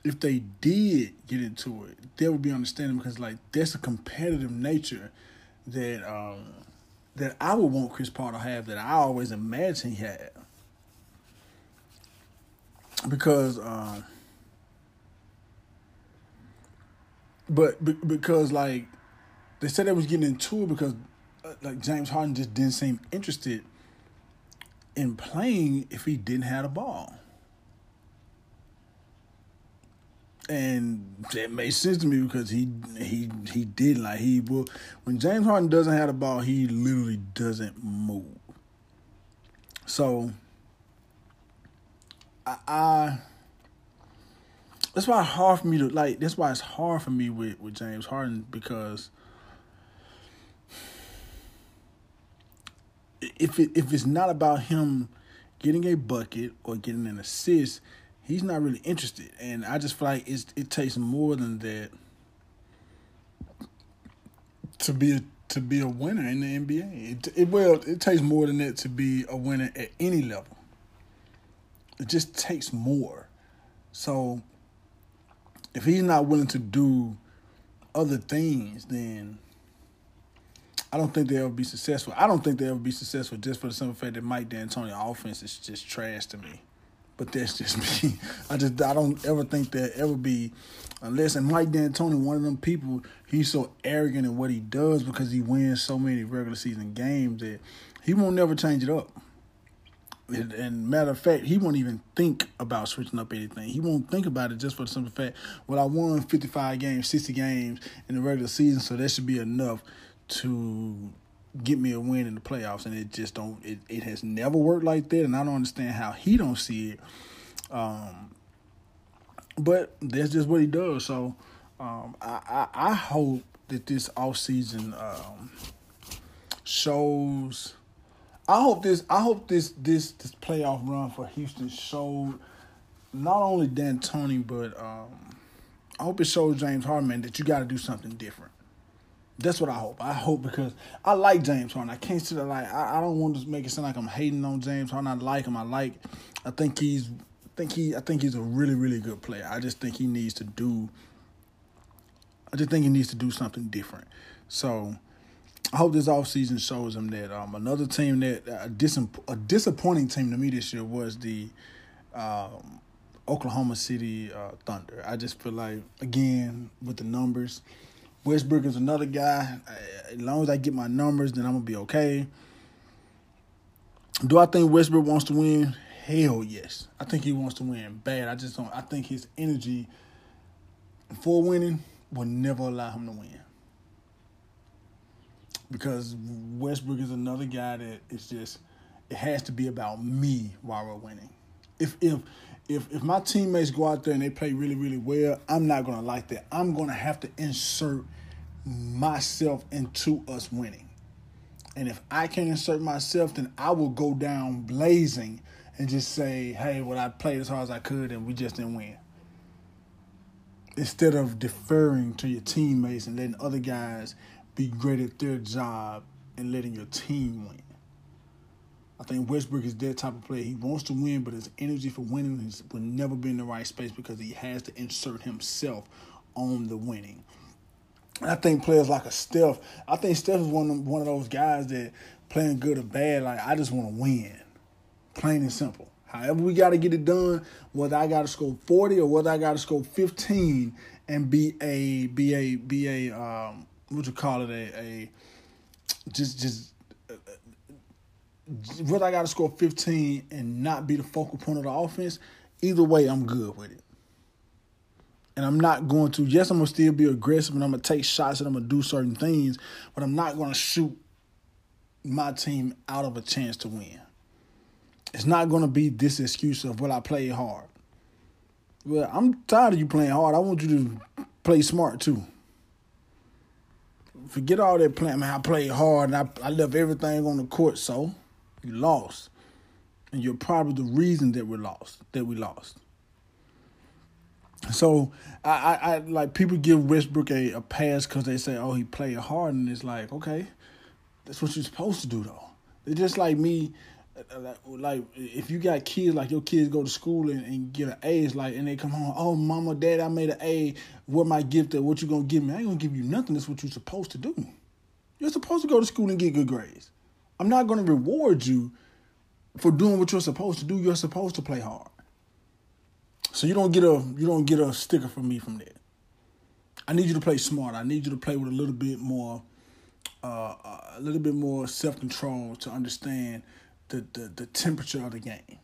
if they did get into it, they would be understanding because like that's a competitive nature that um that I would want Chris Paul to have that I always imagined he had. Because um but because like they said they was getting into it because uh, like James Harden just didn't seem interested in playing if he didn't have a ball and that made sense to me because he he he did like he will when James Harden doesn't have the ball, he literally doesn't move. So I, I that's why it's hard for me to like that's why it's hard for me with, with James Harden because if it if it's not about him getting a bucket or getting an assist, he's not really interested. And I just feel like it takes more than that to be a, to be a winner in the NBA. It, it well, it takes more than that to be a winner at any level. It just takes more. So if he's not willing to do other things, then I don't think they'll ever be successful. I don't think they'll ever be successful just for the simple fact that Mike D'Antoni offense is just trash to me. But that's just me. I just I don't ever think they'll ever be unless and Mike D'Antoni, one of them people, he's so arrogant in what he does because he wins so many regular season games that he won't never change it up. And, and, matter of fact, he won't even think about switching up anything. He won't think about it just for the simple fact, well, I won 55 games, 60 games in the regular season, so that should be enough to get me a win in the playoffs, and it just don't. It, it has never worked like that, and I don't understand how he don't see it. Um, but that's just what he does. So um, I, I, I hope that this off season um, shows. I hope this. I hope this this this playoff run for Houston showed not only D'Antoni, but um, I hope it shows James Harden that you got to do something different. That's what I hope. I hope because I like James Harden. I can't sit there like I, I don't want to make it sound like I'm hating on James Harden. I like him. I like. I think he's. I think he. I think he's a really really good player. I just think he needs to do. I just think he needs to do something different. So, I hope this offseason shows him that um, another team that a, dis- a disappointing team to me this year was the um, Oklahoma City uh, Thunder. I just feel like again with the numbers Westbrook is another guy. As long as I get my numbers, then I'm gonna be okay. Do I think Westbrook wants to win? Hell yes. I think he wants to win bad. I just don't. I think his energy for winning will never allow him to win. Because Westbrook is another guy that it's just it has to be about me while we're winning. If if if if my teammates go out there and they play really really well, I'm not gonna like that. I'm gonna have to insert myself into us winning. And if I can't insert myself, then I will go down blazing and just say, "Hey, well, I played as hard as I could, and we just didn't win." Instead of deferring to your teammates and letting other guys be great at their job and letting your team win. I think Westbrook is that type of player. He wants to win, but his energy for winning has will never be in the right space because he has to insert himself on the winning. And I think players like a Steph, I think Steph is one of, one of those guys that playing good or bad, like I just want to win, plain and simple. However, we got to get it done. Whether I got to score forty or whether I got to score fifteen and be a be a be a um, what you call it a a just just whether I got to score 15 and not be the focal point of the offense, either way, I'm good with it. And I'm not going to, yes, I'm going to still be aggressive and I'm going to take shots and I'm going to do certain things, but I'm not going to shoot my team out of a chance to win. It's not going to be this excuse of, well, I played hard. Well, I'm tired of you playing hard. I want you to play smart too. Forget all that playing. Man, I played hard and I, I left everything on the court, so you lost. And you're probably the reason that we lost, that we lost. So I, I, I like people give Westbrook a, a pass because they say, oh, he played hard, and it's like, okay, that's what you're supposed to do though. It's just like me, like if you got kids, like your kids go to school and, and get an A, it's like, and they come home, oh, mama, dad, I made an A. What my gift? At? What you gonna give me? I ain't gonna give you nothing. That's what you're supposed to do. You're supposed to go to school and get good grades. I'm not gonna reward you for doing what you're supposed to do. You're supposed to play hard. So you don't get a you don't get a sticker from me from that. I need you to play smart. I need you to play with a little bit more, uh, a little bit more self control to understand the, the the temperature of the game.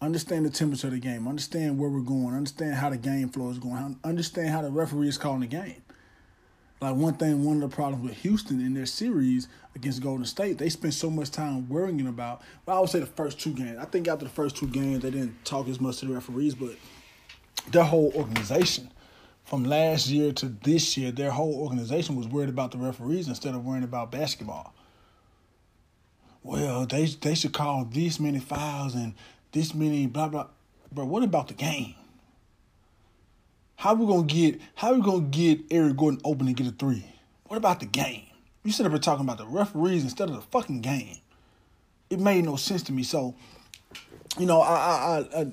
Understand the temperature of the game. Understand where we're going. Understand how the game flow is going. Understand how the referee is calling the game. Like one thing, one of the problems with Houston in their series against Golden State, they spent so much time worrying about. Well, I would say the first two games. I think after the first two games, they didn't talk as much to the referees, but their whole organization, from last year to this year, their whole organization was worried about the referees instead of worrying about basketball. Well, they they should call this many fouls and this many blah blah. But what about the game? How we gonna get how we gonna get Eric Gordon open and get a three? What about the game? You sit up here talking about the referees instead of the fucking game. It made no sense to me. So, you know, I, I, I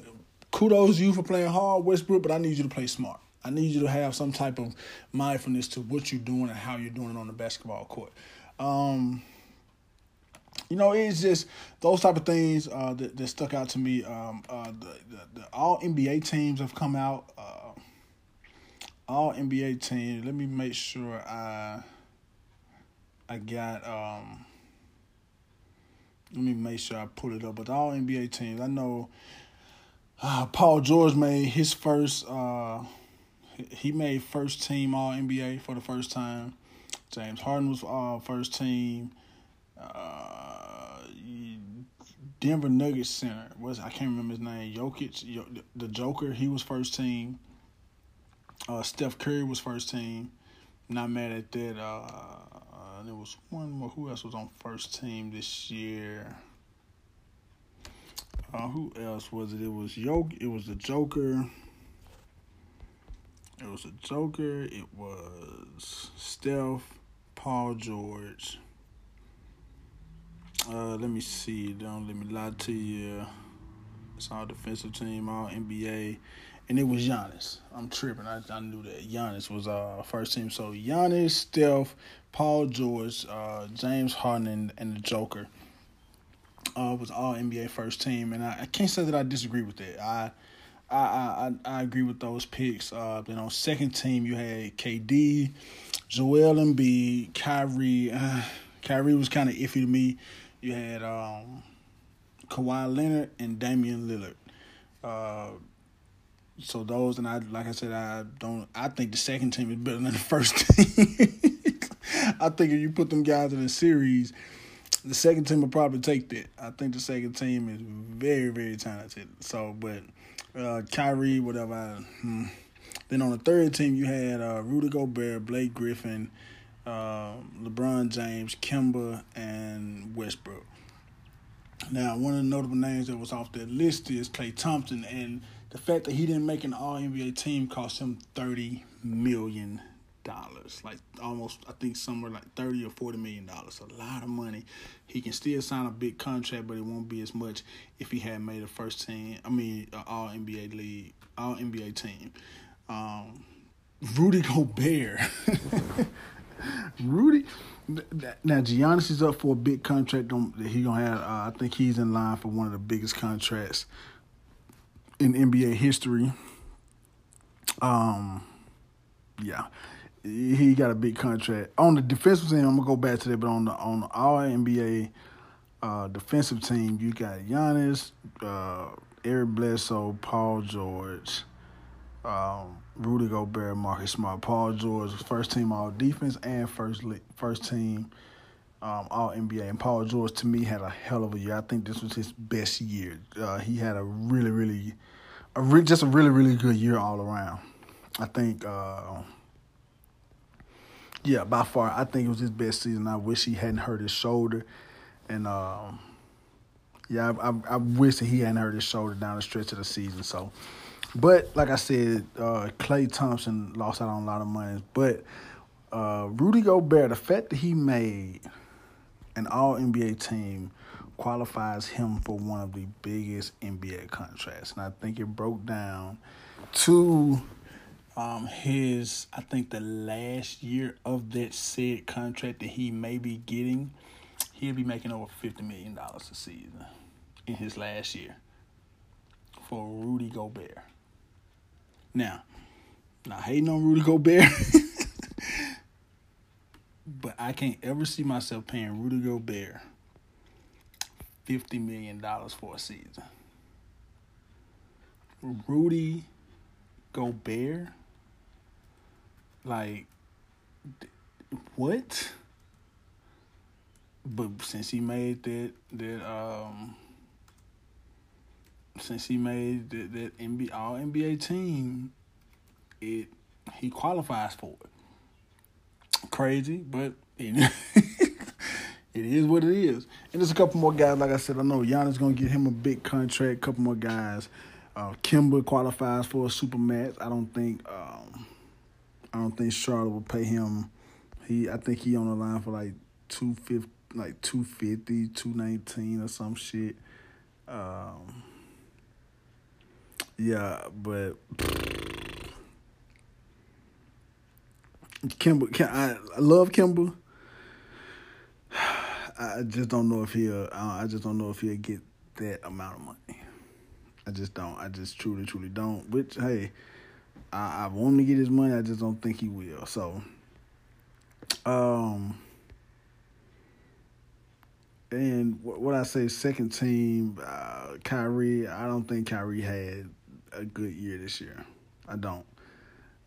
kudos you for playing hard, Westbrook, but I need you to play smart. I need you to have some type of mindfulness to what you're doing and how you're doing it on the basketball court. Um, you know, it's just those type of things uh, that, that stuck out to me. Um, uh, the, the, the, all NBA teams have come out. All NBA teams. Let me make sure I I got um let me make sure I pull it up. But all NBA teams, I know uh, Paul George made his first uh he made first team all NBA for the first time. James Harden was uh first team. Uh Denver Nuggets center was I can't remember his name. Jokic, the Joker, he was first team. Uh, Steph Curry was first team. Not mad at that. Uh, uh, there was one more. Who else was on first team this year? Uh, who else was it? It was Yoke. It was the Joker. It was the Joker. It was Steph, Paul George. Uh, let me see. Don't let me lie to you. It's all defensive team, all NBA and it was Giannis. I'm tripping. I, I knew that Giannis was uh first team. So Giannis, Steph, Paul George, uh, James Harden, and, and the Joker uh, was all NBA first team, and I, I, can't say that I disagree with that. I I, I I agree with those picks. Uh, then on second team you had KD, Joel Embiid, Kyrie. Uh, Kyrie was kind of iffy to me. You had um, Kawhi Leonard and Damian Lillard. Uh, so those and I like I said I don't I think the second team is better than the first team. I think if you put them guys in a series, the second team will probably take that. I think the second team is very very talented. So, but uh, Kyrie, whatever. I, hmm. Then on the third team, you had uh, Rudy Gobert, Blake Griffin, uh, LeBron James, Kemba, and Westbrook. Now, one of the notable names that was off that list is Klay Thompson, and the fact that he didn't make an All NBA team cost him thirty million dollars, like almost I think somewhere like thirty or forty million dollars, a lot of money. He can still sign a big contract, but it won't be as much if he had made a first team. I mean, All NBA league, All NBA team. Um, Rudy Gobert. Rudy. Now Giannis is up for a big contract. He gonna have. Uh, I think he's in line for one of the biggest contracts in NBA history. Um, yeah, he got a big contract on the defensive team. I'm gonna go back to that, but on the on the All NBA uh, defensive team, you got Giannis, uh, Eric Bledsoe, Paul George, um, Rudy Gobert, Marcus Smart, Paul George, first team All Defense and first first team um, All NBA. And Paul George to me had a hell of a year. I think this was his best year. Uh, he had a really really, a re- just a really really good year all around. I think. Uh, yeah, by far, I think it was his best season. I wish he hadn't hurt his shoulder, and um, yeah, I, I, I, wish that he hadn't hurt his shoulder down the stretch of the season. So, but like I said, uh, Klay Thompson lost out on a lot of money. But uh, Rudy Gobert, the fact that he made an All NBA team qualifies him for one of the biggest NBA contracts, and I think it broke down to um, his, I think the last year of that said contract that he may be getting, he'll be making over fifty million dollars a season in his last year for Rudy Gobert. Now, not hating on Rudy Gobert, but I can't ever see myself paying Rudy Gobert fifty million dollars for a season. Rudy Gobert like, what? But since he made that that um since he made that, that NBA all NBA team, it he qualifies for it. Crazy, but it, it is what it is. And there's a couple more guys, like I said, I know Giannis gonna get him a big contract, a couple more guys. Uh Kemba qualifies for a super max. I don't think um I don't think Charlotte will pay him. He I think he on the line for like two fifty, like 250, 219 or some shit. Um, yeah, but Kemba, I, I love Kemba. I just don't know if he'll. I just don't know if he'll get that amount of money. I just don't. I just truly, truly don't. Which, hey, I, I want to get his money. I just don't think he will. So, um, and what I say, second team, uh, Kyrie. I don't think Kyrie had a good year this year. I don't.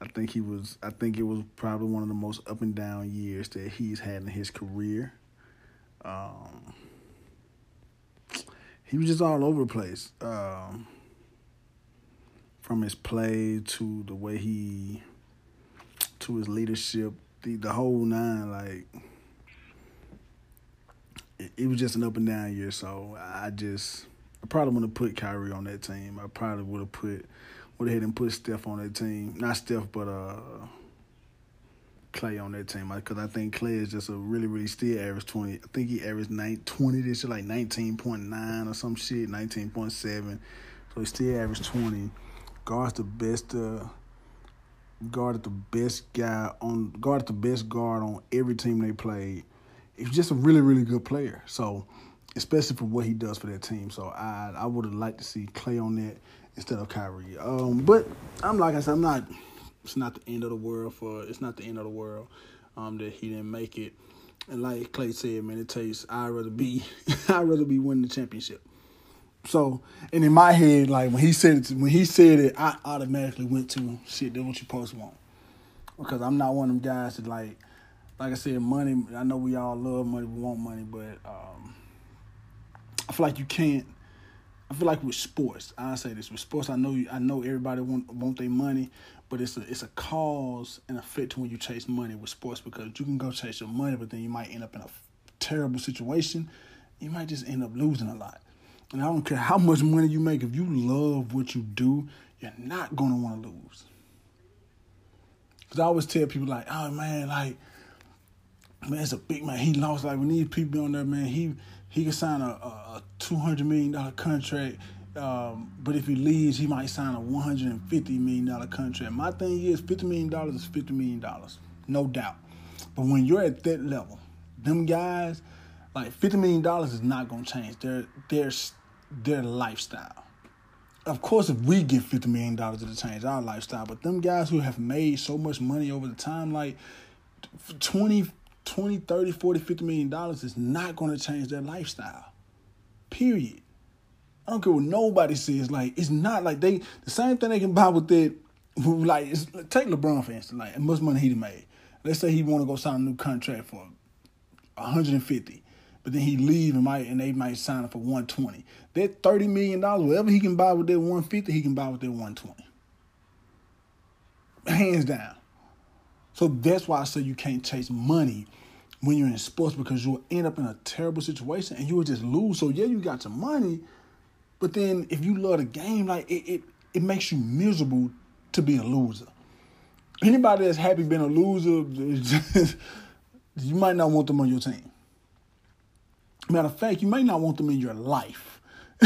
I think he was. I think it was probably one of the most up and down years that he's had in his career. Um, he was just all over the place. Um, from his play to the way he to his leadership, the the whole nine, like it, it was just an up and down year. So I just I probably would have put Kyrie on that team. I probably would have put would have had him put Steph on that team. Not Steph, but uh Klay on that team because I think Klay is just a really, really still average 20. I think he averaged nine, 20 this year, like 19.9 or some shit, 19.7. So he still averaged 20 guard's the best uh, guarded the best guy on guarded the best guard on every team they played. He's just a really, really good player. So especially for what he does for that team. So I I would have liked to see Klay on that. instead of Kyrie. Um, but I'm like I said, I'm not. It's not the end of the world for. It's not the end of the world um, that he didn't make it. And like Klay said, man, it takes. I'd rather be. I'd rather be winning the championship. So, and in my head, like when he said it, when he said it, I automatically went to shit. That's what you post want, because I'm not one of them guys that like, like I said, money. I know we all love money, we want money, but um, I feel like you can't. I feel like with sports, I say this with sports. I know you, I know everybody want want their money, but it's a it's a cause and effect when you chase money with sports because you can go chase your money, but then you might end up in a terrible situation. You might just end up losing a lot. And I don't care how much money you make, if you love what you do, you're not gonna want to lose. Cause I always tell people like, oh man, like, man, it's a big man. He lost. Like when these people on there, man, he he can sign a, a two hundred million dollar contract. Um, but if he leaves, he might sign a one hundred and fifty million dollar contract. My thing is, fifty million dollars is fifty million dollars, no doubt. But when you're at that level, them guys, like fifty million dollars is not gonna change their their their lifestyle. Of course, if we get fifty million dollars, it'll change our lifestyle. But them guys who have made so much money over the time, like 20, 20 30, 40, 50 million dollars is not gonna change their lifestyle. Period. I don't care what nobody says. Like it's not like they the same thing they can buy with that. Like take LeBron for instance. Like how much money he made. Let's say he want to go sign a new contract for 150, but then he leave and might and they might sign him for 120. That 30 million dollars, whatever he can buy with that 150, he can buy with that 120. Hands down. So that's why I say you can't chase money when you're in sports because you'll end up in a terrible situation and you will just lose. So yeah, you got your money, but then if you love the game, like it, it, it makes you miserable to be a loser. Anybody that's happy being a loser, you might not want them on your team. Matter of fact, you may not want them in your life.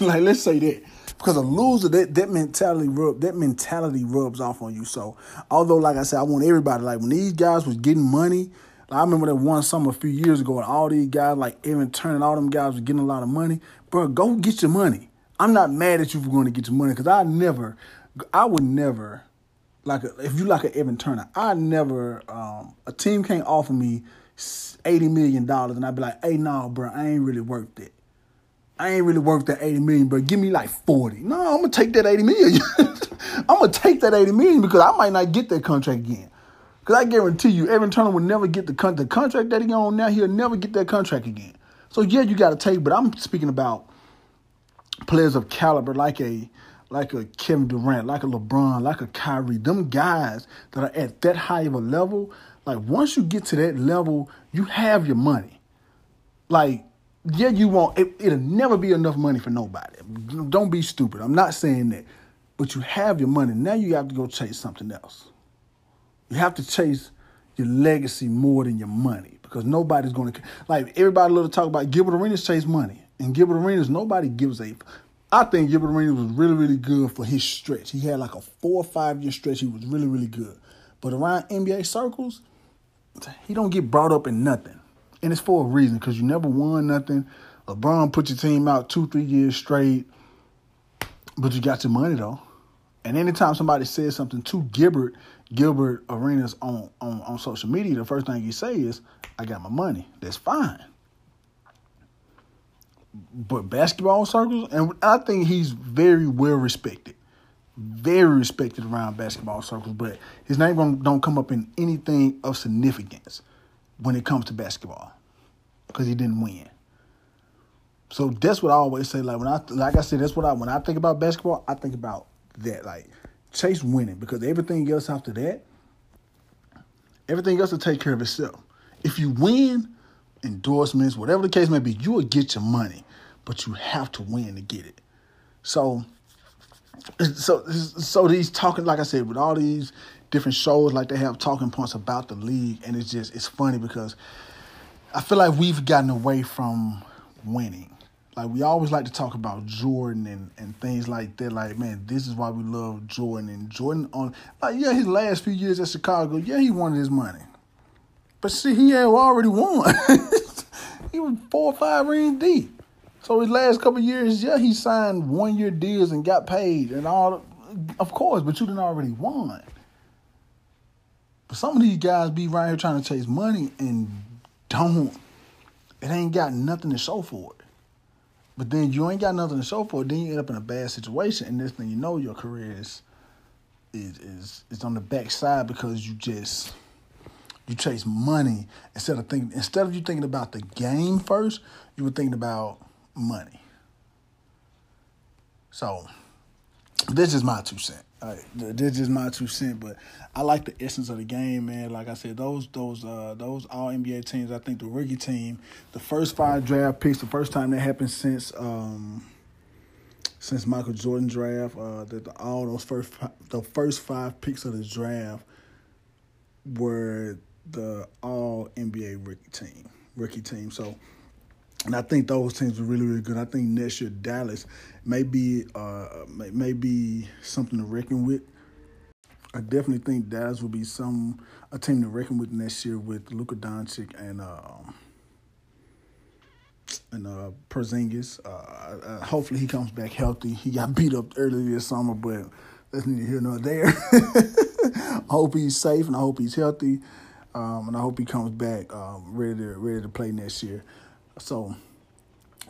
like let's say that. Because a loser, that, that mentality rub that mentality rubs off on you. So although, like I said, I want everybody like when these guys was getting money, like, I remember that one summer a few years ago, and all these guys, like Evan Turner, all them guys were getting a lot of money. Bro, go get your money. I'm not mad at you for going to get your money because I never, I would never, like a, if you like an Evan Turner, I never, um, a team can't offer me eighty million dollars, and I'd be like, hey, no, bro, I ain't really worth it. I ain't really worth that 80 million, bro. Give me like 40. No, I'm gonna take that 80 million. I'm gonna take that 80 million because I might not get that contract again. Cause I guarantee you, Evan Turner will never get the con- the contract that he on now. He'll never get that contract again. So yeah, you got to take. But I'm speaking about players of caliber like a like a Kevin Durant, like a LeBron, like a Kyrie. Them guys that are at that high of a level. Like once you get to that level, you have your money. Like yeah, you won't. It, it'll never be enough money for nobody. Don't be stupid. I'm not saying that, but you have your money. Now you have to go chase something else. You have to chase your legacy more than your money because nobody's going to like everybody love to talk about Gilbert Arenas chase money and Gilbert Arenas nobody gives a. I think Gilbert Arenas was really really good for his stretch. He had like a four or five year stretch. He was really really good, but around NBA circles, he don't get brought up in nothing, and it's for a reason because you never won nothing. LeBron put your team out two three years straight, but you got your money though. And anytime somebody says something to Gilbert, Gilbert Arenas on, on, on social media, the first thing he say is, I got my money. That's fine. But basketball circles, and I think he's very well respected. Very respected around basketball circles, but his name don't come up in anything of significance when it comes to basketball because he didn't win. So that's what I always say. Like when I, like I said, that's what I when I think about basketball, I think about that. Like chase winning because everything else after that, everything else will take care of itself. If you win, endorsements, whatever the case may be, you will get your money, but you have to win to get it. So, so, so these talking, like I said, with all these different shows, like they have talking points about the league, and it's just it's funny because I feel like we've gotten away from winning. Like we always like to talk about Jordan and, and things like that. Like, man, this is why we love Jordan and Jordan on like yeah, his last few years at Chicago, yeah, he wanted his money. But see, he had already won. he was four or five rings deep. So his last couple years, yeah, he signed one year deals and got paid and all. Of course, but you didn't already won. But some of these guys be right here trying to chase money and don't. It ain't got nothing to show for it. But then you ain't got nothing to show for it. Then you end up in a bad situation, and this thing you know your career is is is, is on the backside because you just you chase money instead of thinking instead of you thinking about the game first, you were thinking about money. So this is my two cent. Uh, this is my two cent, but I like the essence of the game, man. Like I said, those those uh, those all NBA teams. I think the rookie team, the first five draft picks, the first time that happened since um, since Michael Jordan draft. Uh, that all those first the first five picks of the draft were the all NBA rookie team, rookie team. So and I think those teams are really, really good. I think next year Dallas may be uh, may, may be something to reckon with. I definitely think Dallas will be some a team to reckon with next year with Luka Doncic and uh, and uh. Uh, uh, hopefully he comes back healthy. He got beat up earlier this summer, but that's neither here nor there. I hope he's safe and I hope he's healthy, um, and I hope he comes back um, ready to ready to play next year. So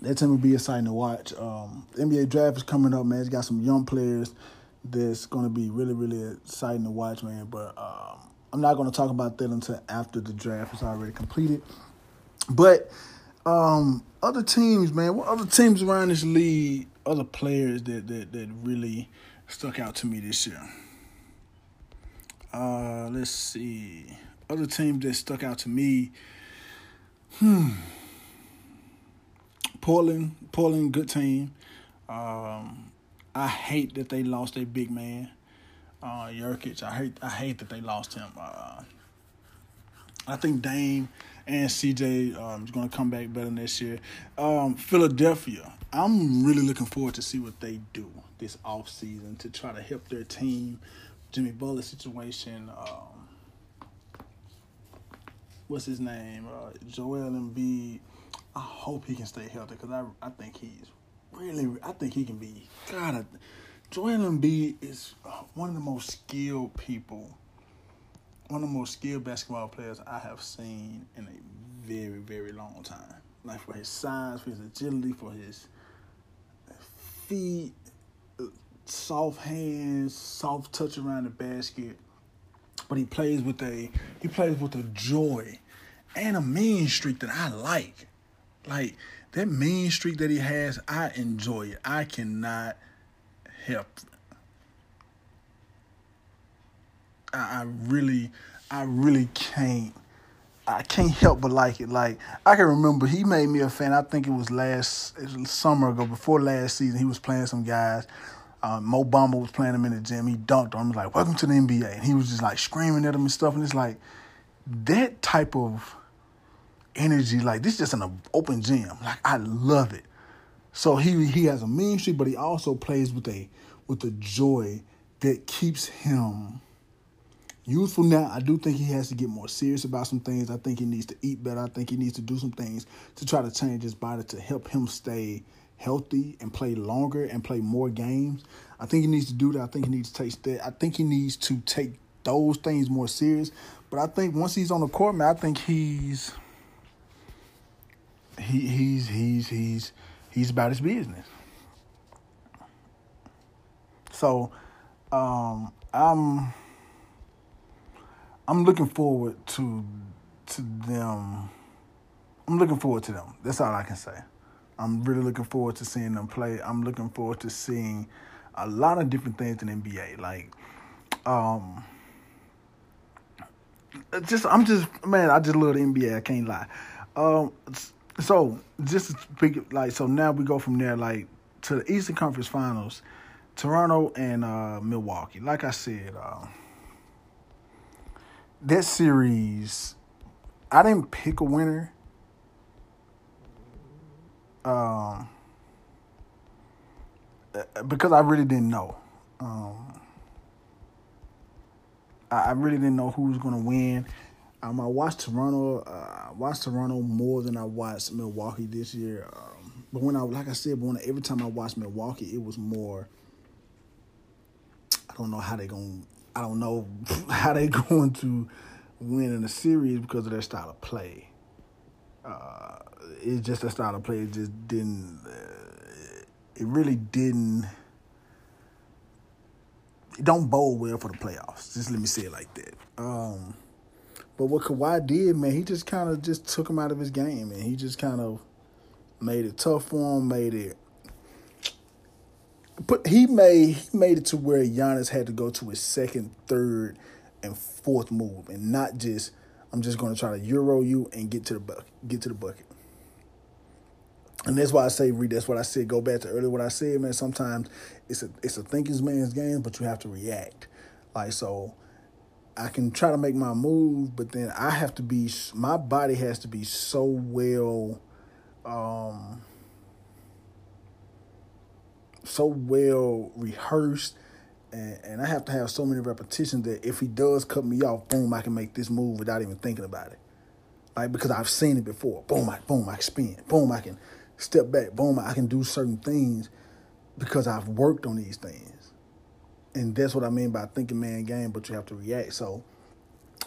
that team will be exciting to watch. Um, NBA draft is coming up, man. It's got some young players that's going to be really, really exciting to watch, man. But um, I'm not going to talk about that until after the draft is already completed. But um, other teams, man, what other teams around this league, other players that that, that really stuck out to me this year? Uh, let's see. Other teams that stuck out to me. Hmm. Portland, Portland, good team. Um, I hate that they lost their big man, uh, Nurkic. I hate, I hate that they lost him. Uh, I think Dame and CJ um, is going to come back better next year. Um, Philadelphia, I'm really looking forward to see what they do this off season to try to help their team. Jimmy Butler situation. Um, what's his name? Uh, Joel Embiid. I hope he can stay healthy because I I think he's really I think he can be God. Joel Embiid is uh, one of the most skilled people, one of the most skilled basketball players I have seen in a very very long time. Like for his size, for his agility, for his feet, soft hands, soft touch around the basket. But he plays with a he plays with a joy and a mean streak that I like. Like that mean streak that he has, I enjoy it. I cannot help. I, I really, I really can't. I can't help but like it. Like I can remember, he made me a fan. I think it was last it was summer ago, before last season. He was playing some guys. Um, Mo Bamba was playing him in the gym. He dunked on him like, "Welcome to the NBA," and he was just like screaming at him and stuff. And it's like that type of energy. Like this, is just an open gym. Like I love it. So he he has a mean streak, but he also plays with a with a joy that keeps him youthful. Now I do think he has to get more serious about some things. I think he needs to eat better. I think he needs to do some things to try to change his body to help him stay healthy and play longer and play more games. I think he needs to do that. I think he needs to take that. I think he needs to take those things more serious. But I think once he's on the court, man, I think he's he he's he's he's he's about his business. So um, I'm I'm looking forward to to them. I'm looking forward to them. That's all I can say. I'm really looking forward to seeing them play. I'm looking forward to seeing a lot of different things in NBA. Like, um, just I'm just man, I just love the NBA. I can't lie. Um, so just to speak like so now we go from there like to the Eastern Conference Finals, Toronto and uh, Milwaukee. Like I said, uh, that series, I didn't pick a winner. Um, because I really didn't know. Um, I really didn't know who was going to win. Um, I watched Toronto. Uh, I watched Toronto more than I watched Milwaukee this year. Um, But when I, like I said, when every time I watched Milwaukee, it was more. I don't know how they going. I don't know how they going to win in the series because of their style of play. Uh, it's just a style of play. It just didn't. Uh, it really didn't. It don't bode well for the playoffs. Just let me say it like that. Um, but what Kawhi did, man, he just kind of just took him out of his game, and he just kind of made it tough for him, made it. But he made he made it to where Giannis had to go to his second, third, and fourth move, and not just I'm just going to try to euro you and get to the bucket, get to the bucket. And that's why I say read. That's what I said. Go back to earlier what I said, man. Sometimes it's a it's a thinking man's game, but you have to react. Like so, I can try to make my move, but then I have to be. My body has to be so well um, so well rehearsed and, and I have to have so many repetitions that if he does cut me off, boom, I can make this move without even thinking about it. Like because I've seen it before. Boom, I boom, I spin. Boom, I can step back. Boom, I can do certain things because I've worked on these things. And that's what I mean by thinking man game, but you have to react. So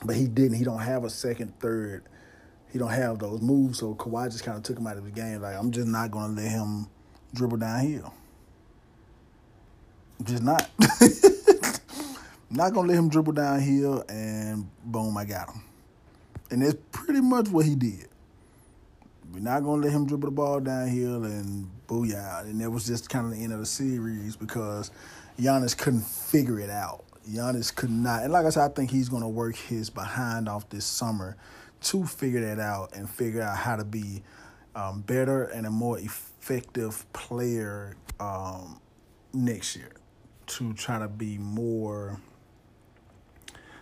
but he didn't. He don't have a second, third, he don't have those moves. So Kawhi just kind of took him out of the game. Like I'm just not gonna let him dribble downhill. Just not. not gonna let him dribble downhill, and boom, I got him. And that's pretty much what he did. We're not gonna let him dribble the ball downhill, and booyah. And that was just kind of the end of the series because Giannis couldn't figure it out. Giannis could not. And like I said, I think he's gonna work his behind off this summer to figure that out and figure out how to be um, better and a more effective player um, next year to try to be more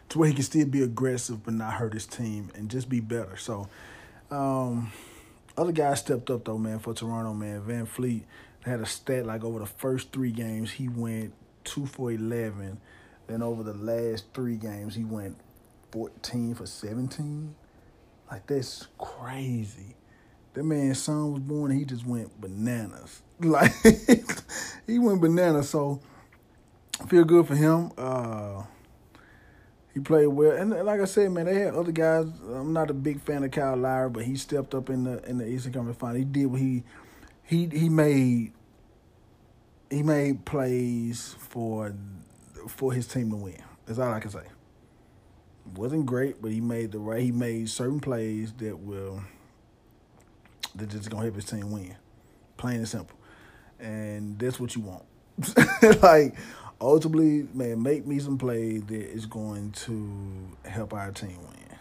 to where he can still be aggressive but not hurt his team and just be better. So um, other guys stepped up though, man, for Toronto, man. VanVleet had a stat like over the first three games he went two for eleven. Then over the last three games he went fourteen for seventeen. Like that's crazy. That man's son was born he just went bananas. Like he went bananas. So I feel good for him. Uh, he played well, and like I said, man, they had other guys. I'm not a big fan of Kyle Lowry, but he stepped up in the in the Eastern Conference Final. He did what he he he made he made plays for for his team to win. That's all I can say wasn't great, but he made the right. He made certain plays that will that just gonna help his team win, plain and simple. And that's what you want. like ultimately, man, make me some plays that is going to help our team win.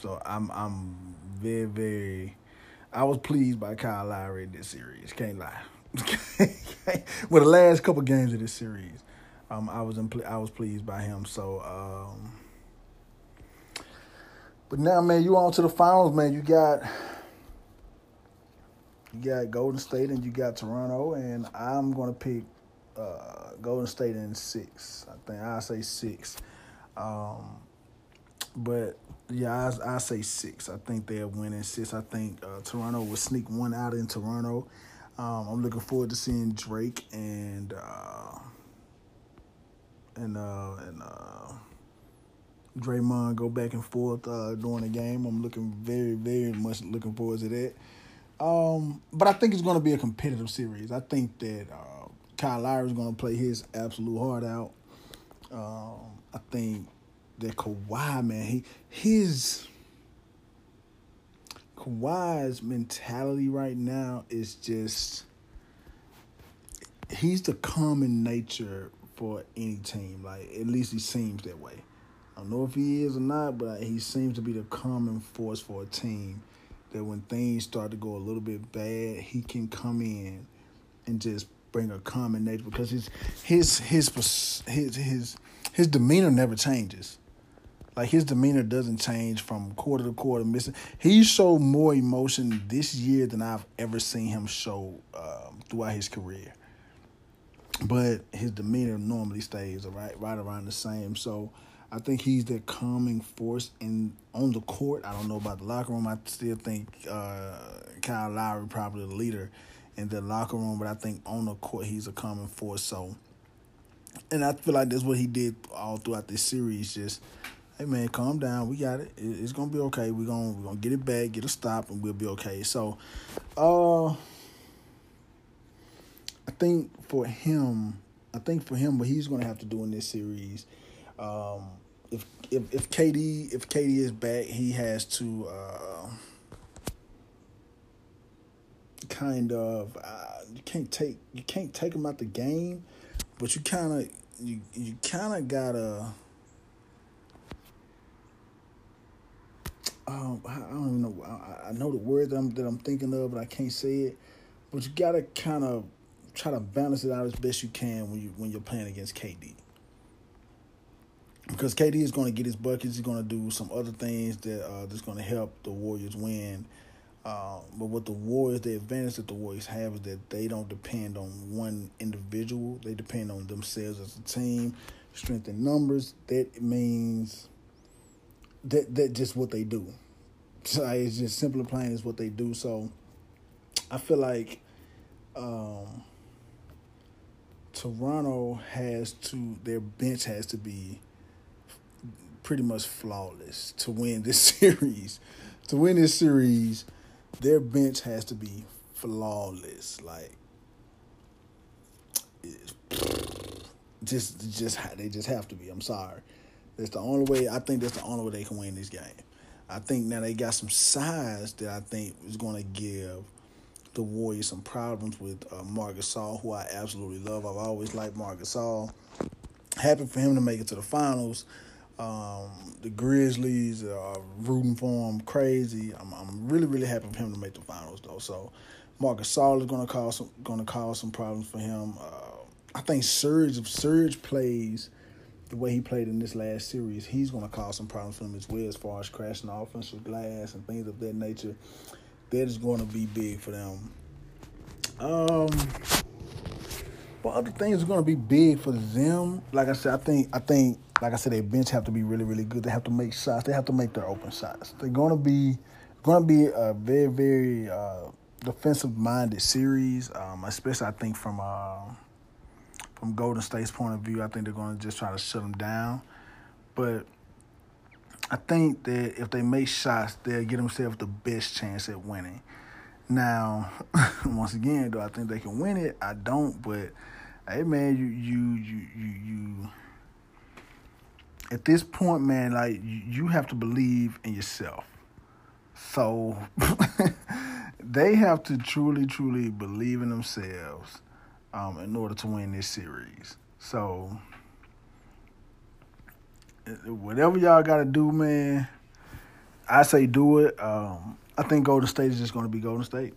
So I'm I'm very very. I was pleased by Kyle Lowry in this series. Can't lie. With the last couple games of this series, um, I was impl- I was pleased by him. So, um, but now, man, you on to the finals, man. You got you got Golden State and you got Toronto, and I'm gonna pick uh, Golden State in six. I think I say six. Um, but yeah, I, I say six. I think they're winning six. I think uh, Toronto will sneak one out in Toronto. Um, I'm looking forward to seeing Drake and. Uh, and uh and uh Draymond go back and forth uh, during the game. I'm looking very, very much looking forward to that. Um, but I think it's going to be a competitive series. I think that uh, Kyle Lowry is going to play his absolute heart out. Um, I think that Kawhi, man, he his Kawhi's mentality right now is just he's the common nature for any team. Like at least he seems that way. I don't know if he is or not, but he seems to be the common force for a team. That when things start to go a little bit bad, he can come in and just bring a common nature because his his his his his his demeanor never changes. Like his demeanor doesn't change from quarter to quarter. Missing, he showed more emotion this year than I've ever seen him show um, throughout his career but his demeanor normally stays right right around the same. So I think he's the calming force in on the court. I don't know about the locker room. I still think uh, Kyle Lowry probably the leader in the locker room, but I think on the court he's a calming force. So, and I feel like that's what he did all throughout this series. Just, hey man, calm down. We got it. It's gonna be okay. We're gonna we're gonna get it back, get a stop, and we'll be okay. So, uh, I think for him, I think for him, what he's gonna have to do in this series um, if if if KD if KD is back, he has to uh, kind of uh, you can't take you can't take him out the game, but you kind of you you kind of gotta. Um, I don't even know. I, I know the word that I'm that I'm thinking of, but I can't say it. But you gotta kind of try to balance it out as best you can when you when you're playing against KD because KD is going to get his buckets. He's going to do some other things that uh, that's going to help the Warriors win. Uh, but what the Warriors, the advantage that the Warriors have is that they don't depend on one individual. They depend on themselves as a team, strength in numbers. That means that that just what they do. So it's just simply plain is what they do. So I feel like um, Toronto has to their bench has to be pretty much flawless to win this series. To win this series, their bench has to be flawless. Like just just they just have to be. I'm sorry. That's the only way I think that's the only way they can win this game. I think now they got some size that I think is going to give the Warriors some problems with uh, Marc Gasol, who I absolutely love. I've always liked Marcus Gasol. Happy for him to make it to the finals. Um, the Grizzlies are rooting for him crazy. I'm, I'm really really happy for him to make the finals though. So Marcus Gasol is going to cause some going to cause some problems for him. Uh, I think Serge if Serge plays the way he played in this last series, he's going to cause some problems for him as well as far as crashing the offensive glass and things of that nature. That is going to be big for them. Um, but other things are going to be big for them. Like I said, I think I think like I said, their bench have to be really, really good. They have to make shots. They have to make their open shots. They're going to be going to be a very, very uh, defensive minded series. Um, especially, I think from uh, from Golden State's point of view, I think they're going to just try to shut them down. But I think that if they make shots, they'll get themselves the best chance at winning. Now, once again, do I think they can win it? I don't. But hey, man, you you you you you at this point, man, like you have to believe in yourself. So they have to truly, truly believe in themselves um, in order to win this series. So whatever y'all got to do, man, I say do it. Um, I think Golden State is just going to be Golden State.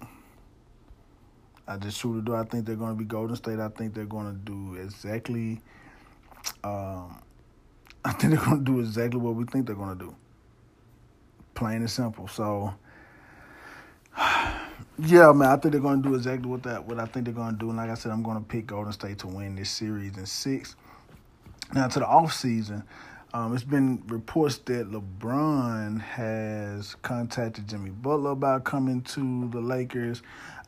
I just truly do. I think they're going to be Golden State. I think they're going to do exactly. Um, I think they're going to do exactly what we think they're going to do. Plain and simple. So, yeah, man, I think they're going to do exactly what that what I think they're going to do. And like I said, I'm going to pick Golden State to win this series in six. Now to the off season, um, it's been reports that LeBron has contacted Jimmy Butler about coming to the Lakers.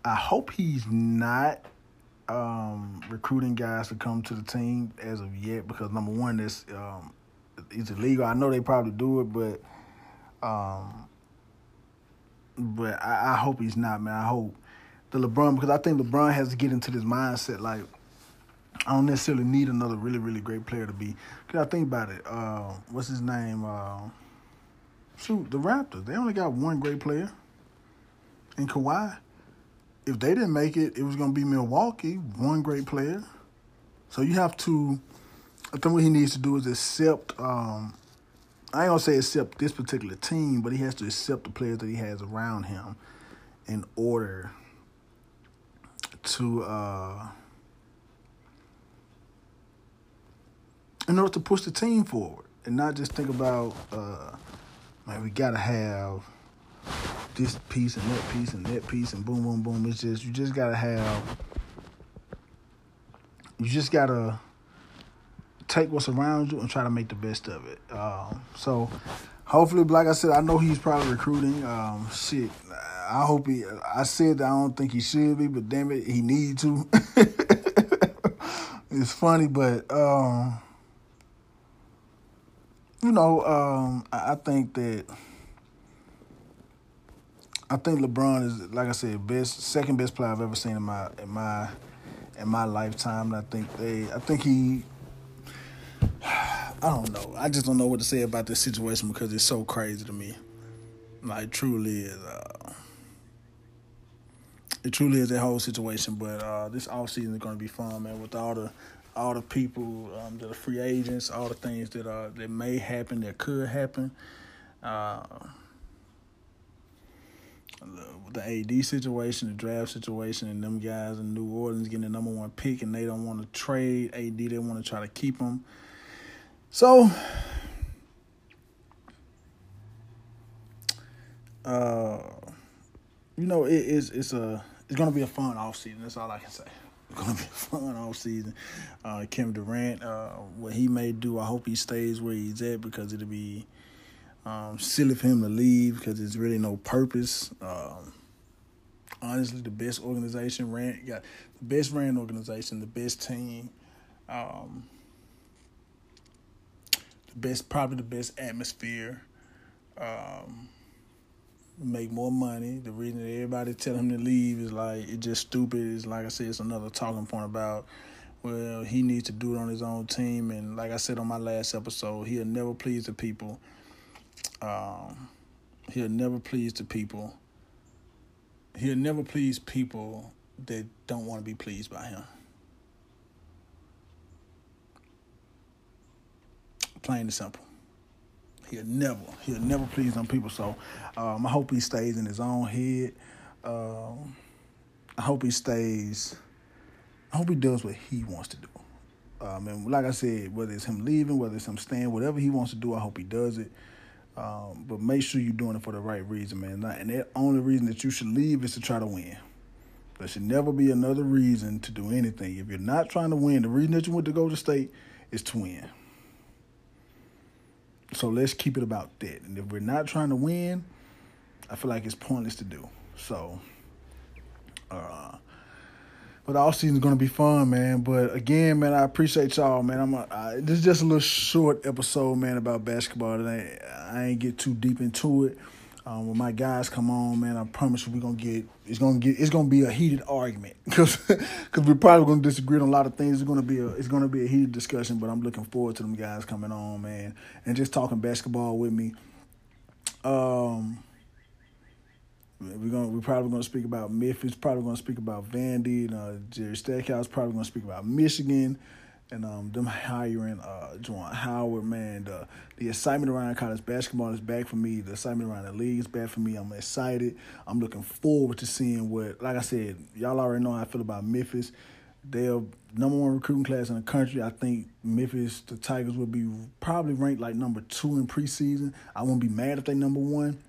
I hope he's not um, recruiting guys to come to the team as of yet because number one, this um, it's illegal. I know they probably do it, but um, but I, I hope he's not, man. I hope the LeBron because I think LeBron has to get into this mindset like I don't necessarily need another really really great player to be. Cause I think about it. Uh, what's his name? Uh, shoot, the Raptors. They only got one great player, in Kawhi. If they didn't make it, it was gonna be Milwaukee, one great player. So you have to I think what he needs to do is accept. Um, I ain't gonna say accept this particular team, but he has to accept the players that he has around him in order to uh, in order to push the team forward and not just think about uh, man, we gotta have this piece and that piece and that piece and boom boom boom. It's just you just gotta have you just gotta take what's around you and try to make the best of it. Um, so hopefully, like I said, I know he's probably recruiting. Um, shit, I hope he. I said I don't think he should be, but damn it, he need to. it's funny, but um, you know, um, I, I think that. I think LeBron is, like I said, best second best player I've ever seen in my in my in my lifetime. And I think they, I think he, I don't know. I just don't know what to say about this situation because it's so crazy to me. Like truly is, uh, it truly is that whole situation. But uh, this off season is going to be fun, man. With all the all the people um, that are free agents, all the things that uh that may happen, that could happen. Uh, the AD situation, the draft situation, and them guys in New Orleans getting the number one pick, and they don't want to trade AD. They want to try to keep him. So, uh, you know, it is it's a it's gonna be a fun off season. That's all I can say. It's gonna be a fun off season. Uh, Kevin Durant, uh, what he may do, I hope he stays where he's at because it'll be um, silly for him to leave because there's really no purpose. Um, honestly, the best organization ran got the best ran organization, the best team, um, best probably the best atmosphere. Um, make more money. The reason that everybody tell him to leave is like it's just stupid. It's like I said, it's another talking point about well, he needs to do it on his own team. And like I said on my last episode, he'll never please the people. Um, he'll never please the people. He'll never please people that don't want to be pleased by him. Plain and simple. He'll never, he'll never please them people. So um, I hope he stays in his own head. Um, I hope he stays. I hope he does what he wants to do. Um, and like I said, whether it's him leaving, whether it's him staying, whatever he wants to do, I hope he does it. Um, but make sure you're doing it for the right reason, man. And the only reason that you should leave is to try to win. There should never be another reason to do anything. If you're not trying to win, the reason that you went to go to state is to win. So let's keep it about that. And if we're not trying to win, I feel like it's pointless to do. So, uh, but all season's gonna be fun, man. But again, man, I appreciate y'all, man. I'm a, I, this is just a little short episode, man, about basketball today. I ain't get too deep into it. Um, when my guys come on, man, I promise you we're gonna get it's gonna get it's gonna be a heated argument because because we're probably gonna disagree on a lot of things. It's gonna be a it's gonna be a heated discussion, but I'm looking forward to them guys coming on, man, and just talking basketball with me. Um, we're gonna we're probably gonna speak about Memphis. Probably gonna speak about Vandy and uh, Jerry Stackhouse. Probably gonna speak about Michigan and um, them hiring uh, Juwan Howard. Man, the the excitement around college basketball is back for me. The excitement around the league is back for me. I'm excited. I'm looking forward to seeing what. Like I said, y'all already know how I feel about Memphis. They're number one recruiting class in the country. I think Memphis, the Tigers, will be probably ranked like number two in preseason. I won't be mad if they number one.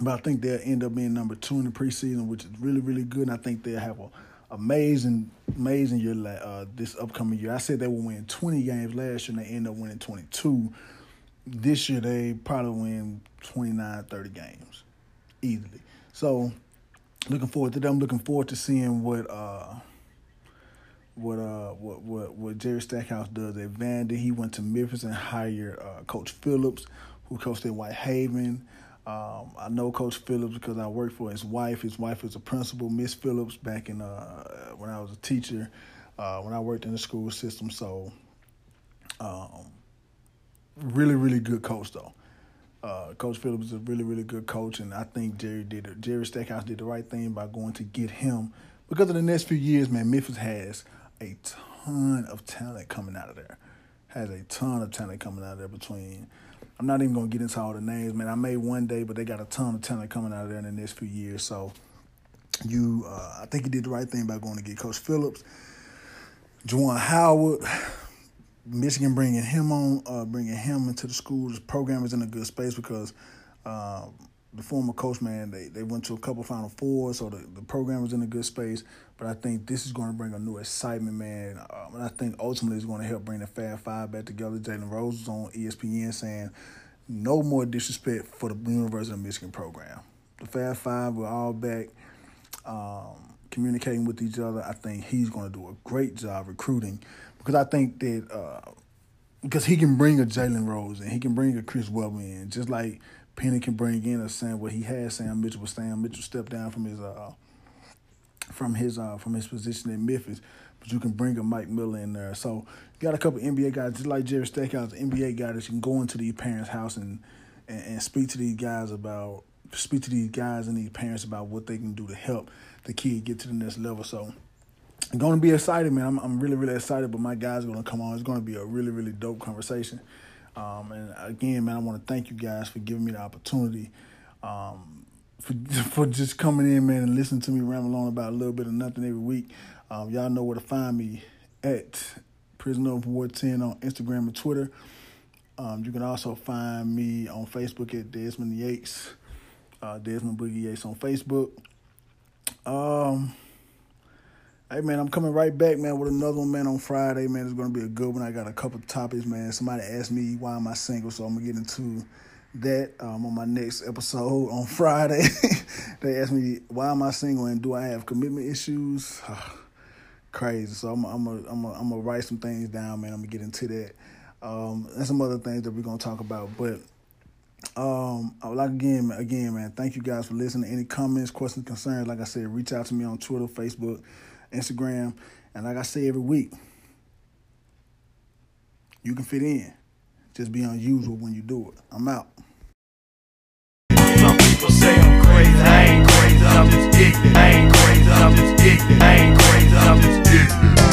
But I think they'll end up being number two in the preseason, which is really, really good. And I think they'll have a amazing, amazing year uh, this upcoming year. I said they will win 20 games last year, and they end up winning 22. This year, they probably win 29, 30 games easily. So, looking forward to them. Looking forward to seeing what uh, what uh what what what Jerry Stackhouse does at Vandy. He went to Memphis and hired uh, Coach Phillips, who coached at Whitehaven. Um, I know Coach Phillips because I worked for his wife. His wife was a principal, Miss Phillips, back in uh, when I was a teacher, uh, when I worked in the school system. So, um, really, really good coach though. Uh, coach Phillips is a really, really good coach, and I think Jerry did it. Jerry Stackhouse did the right thing by going to get him because of the next few years. Man, Memphis has a ton of talent coming out of there. Has a ton of talent coming out of there between I'm not even gonna get into all the names, man. I made one day, but they got a ton of talent coming out of there in the next few years. So you, uh, I think he did the right thing by going to get Coach Phillips, Juwan Howard, Michigan bringing him on, uh, bringing him into the school. This program is in a good space because uh, the former coach, man, they, they went to a couple Final Fours, so the, the program was in a good space. But I think this is going to bring a new excitement, man. Um, and I think ultimately it's going to help bring the Fab Five back together. Jalen Rose was on ESPN saying, no more disrespect for the University of Michigan program. The Fab Five were all back um, communicating with each other. I think he's going to do a great job recruiting because I think that uh, because he can bring a Jalen Rose and he can bring a Chris Webber in, just like Penny can bring in a Sam. What he had Sam Mitchell was Sam Mitchell stepped down from his uh from his uh from his position in Memphis, but you can bring a Mike Miller in there. So you got a couple NBA guys, just like Jerry Stackhouse, NBA guys that you can go into these parents' house and, and and speak to these guys about speak to these guys and these parents about what they can do to help the kid get to the next level. So I'm to be excited, man. I'm, I'm really, really excited, but my guys are to come on. It's to be a really, really dope conversation. Um, and again, man, I want to thank you guys for giving me the opportunity, um, for for just coming in, man, and listening to me ramble on about a little bit of nothing every week. Um, y'all know where to find me at Prisoner of War 10 on Instagram and Twitter. Um, you can also find me on Facebook at Desmond Yates, uh, Desmond Boogie Yates on Facebook. Um, Hey man, I'm coming right back, man, with another one, man, on Friday, man. It's gonna be a good one. I got a couple topics, man. Somebody asked me why am I single, so I'm gonna get into that um, on my next episode on Friday. they asked me why am I single and do I have commitment issues? Crazy. So I'm I'm a, I'm a, I'm gonna write some things down, man. I'm gonna get into that. Um, and some other things that we're gonna talk about, but. Um, like again, again, man. Thank you guys for listening. Any comments, questions, concerns? Like I said, reach out to me on Twitter, Facebook, Instagram. And like I say every week, you can fit in. Just be unusual when you do it. I'm out. Some people say I'm crazy. I ain't crazy. I'm just ignorant. I ain't crazy. I'm just ignorant. I ain't crazy. I'm just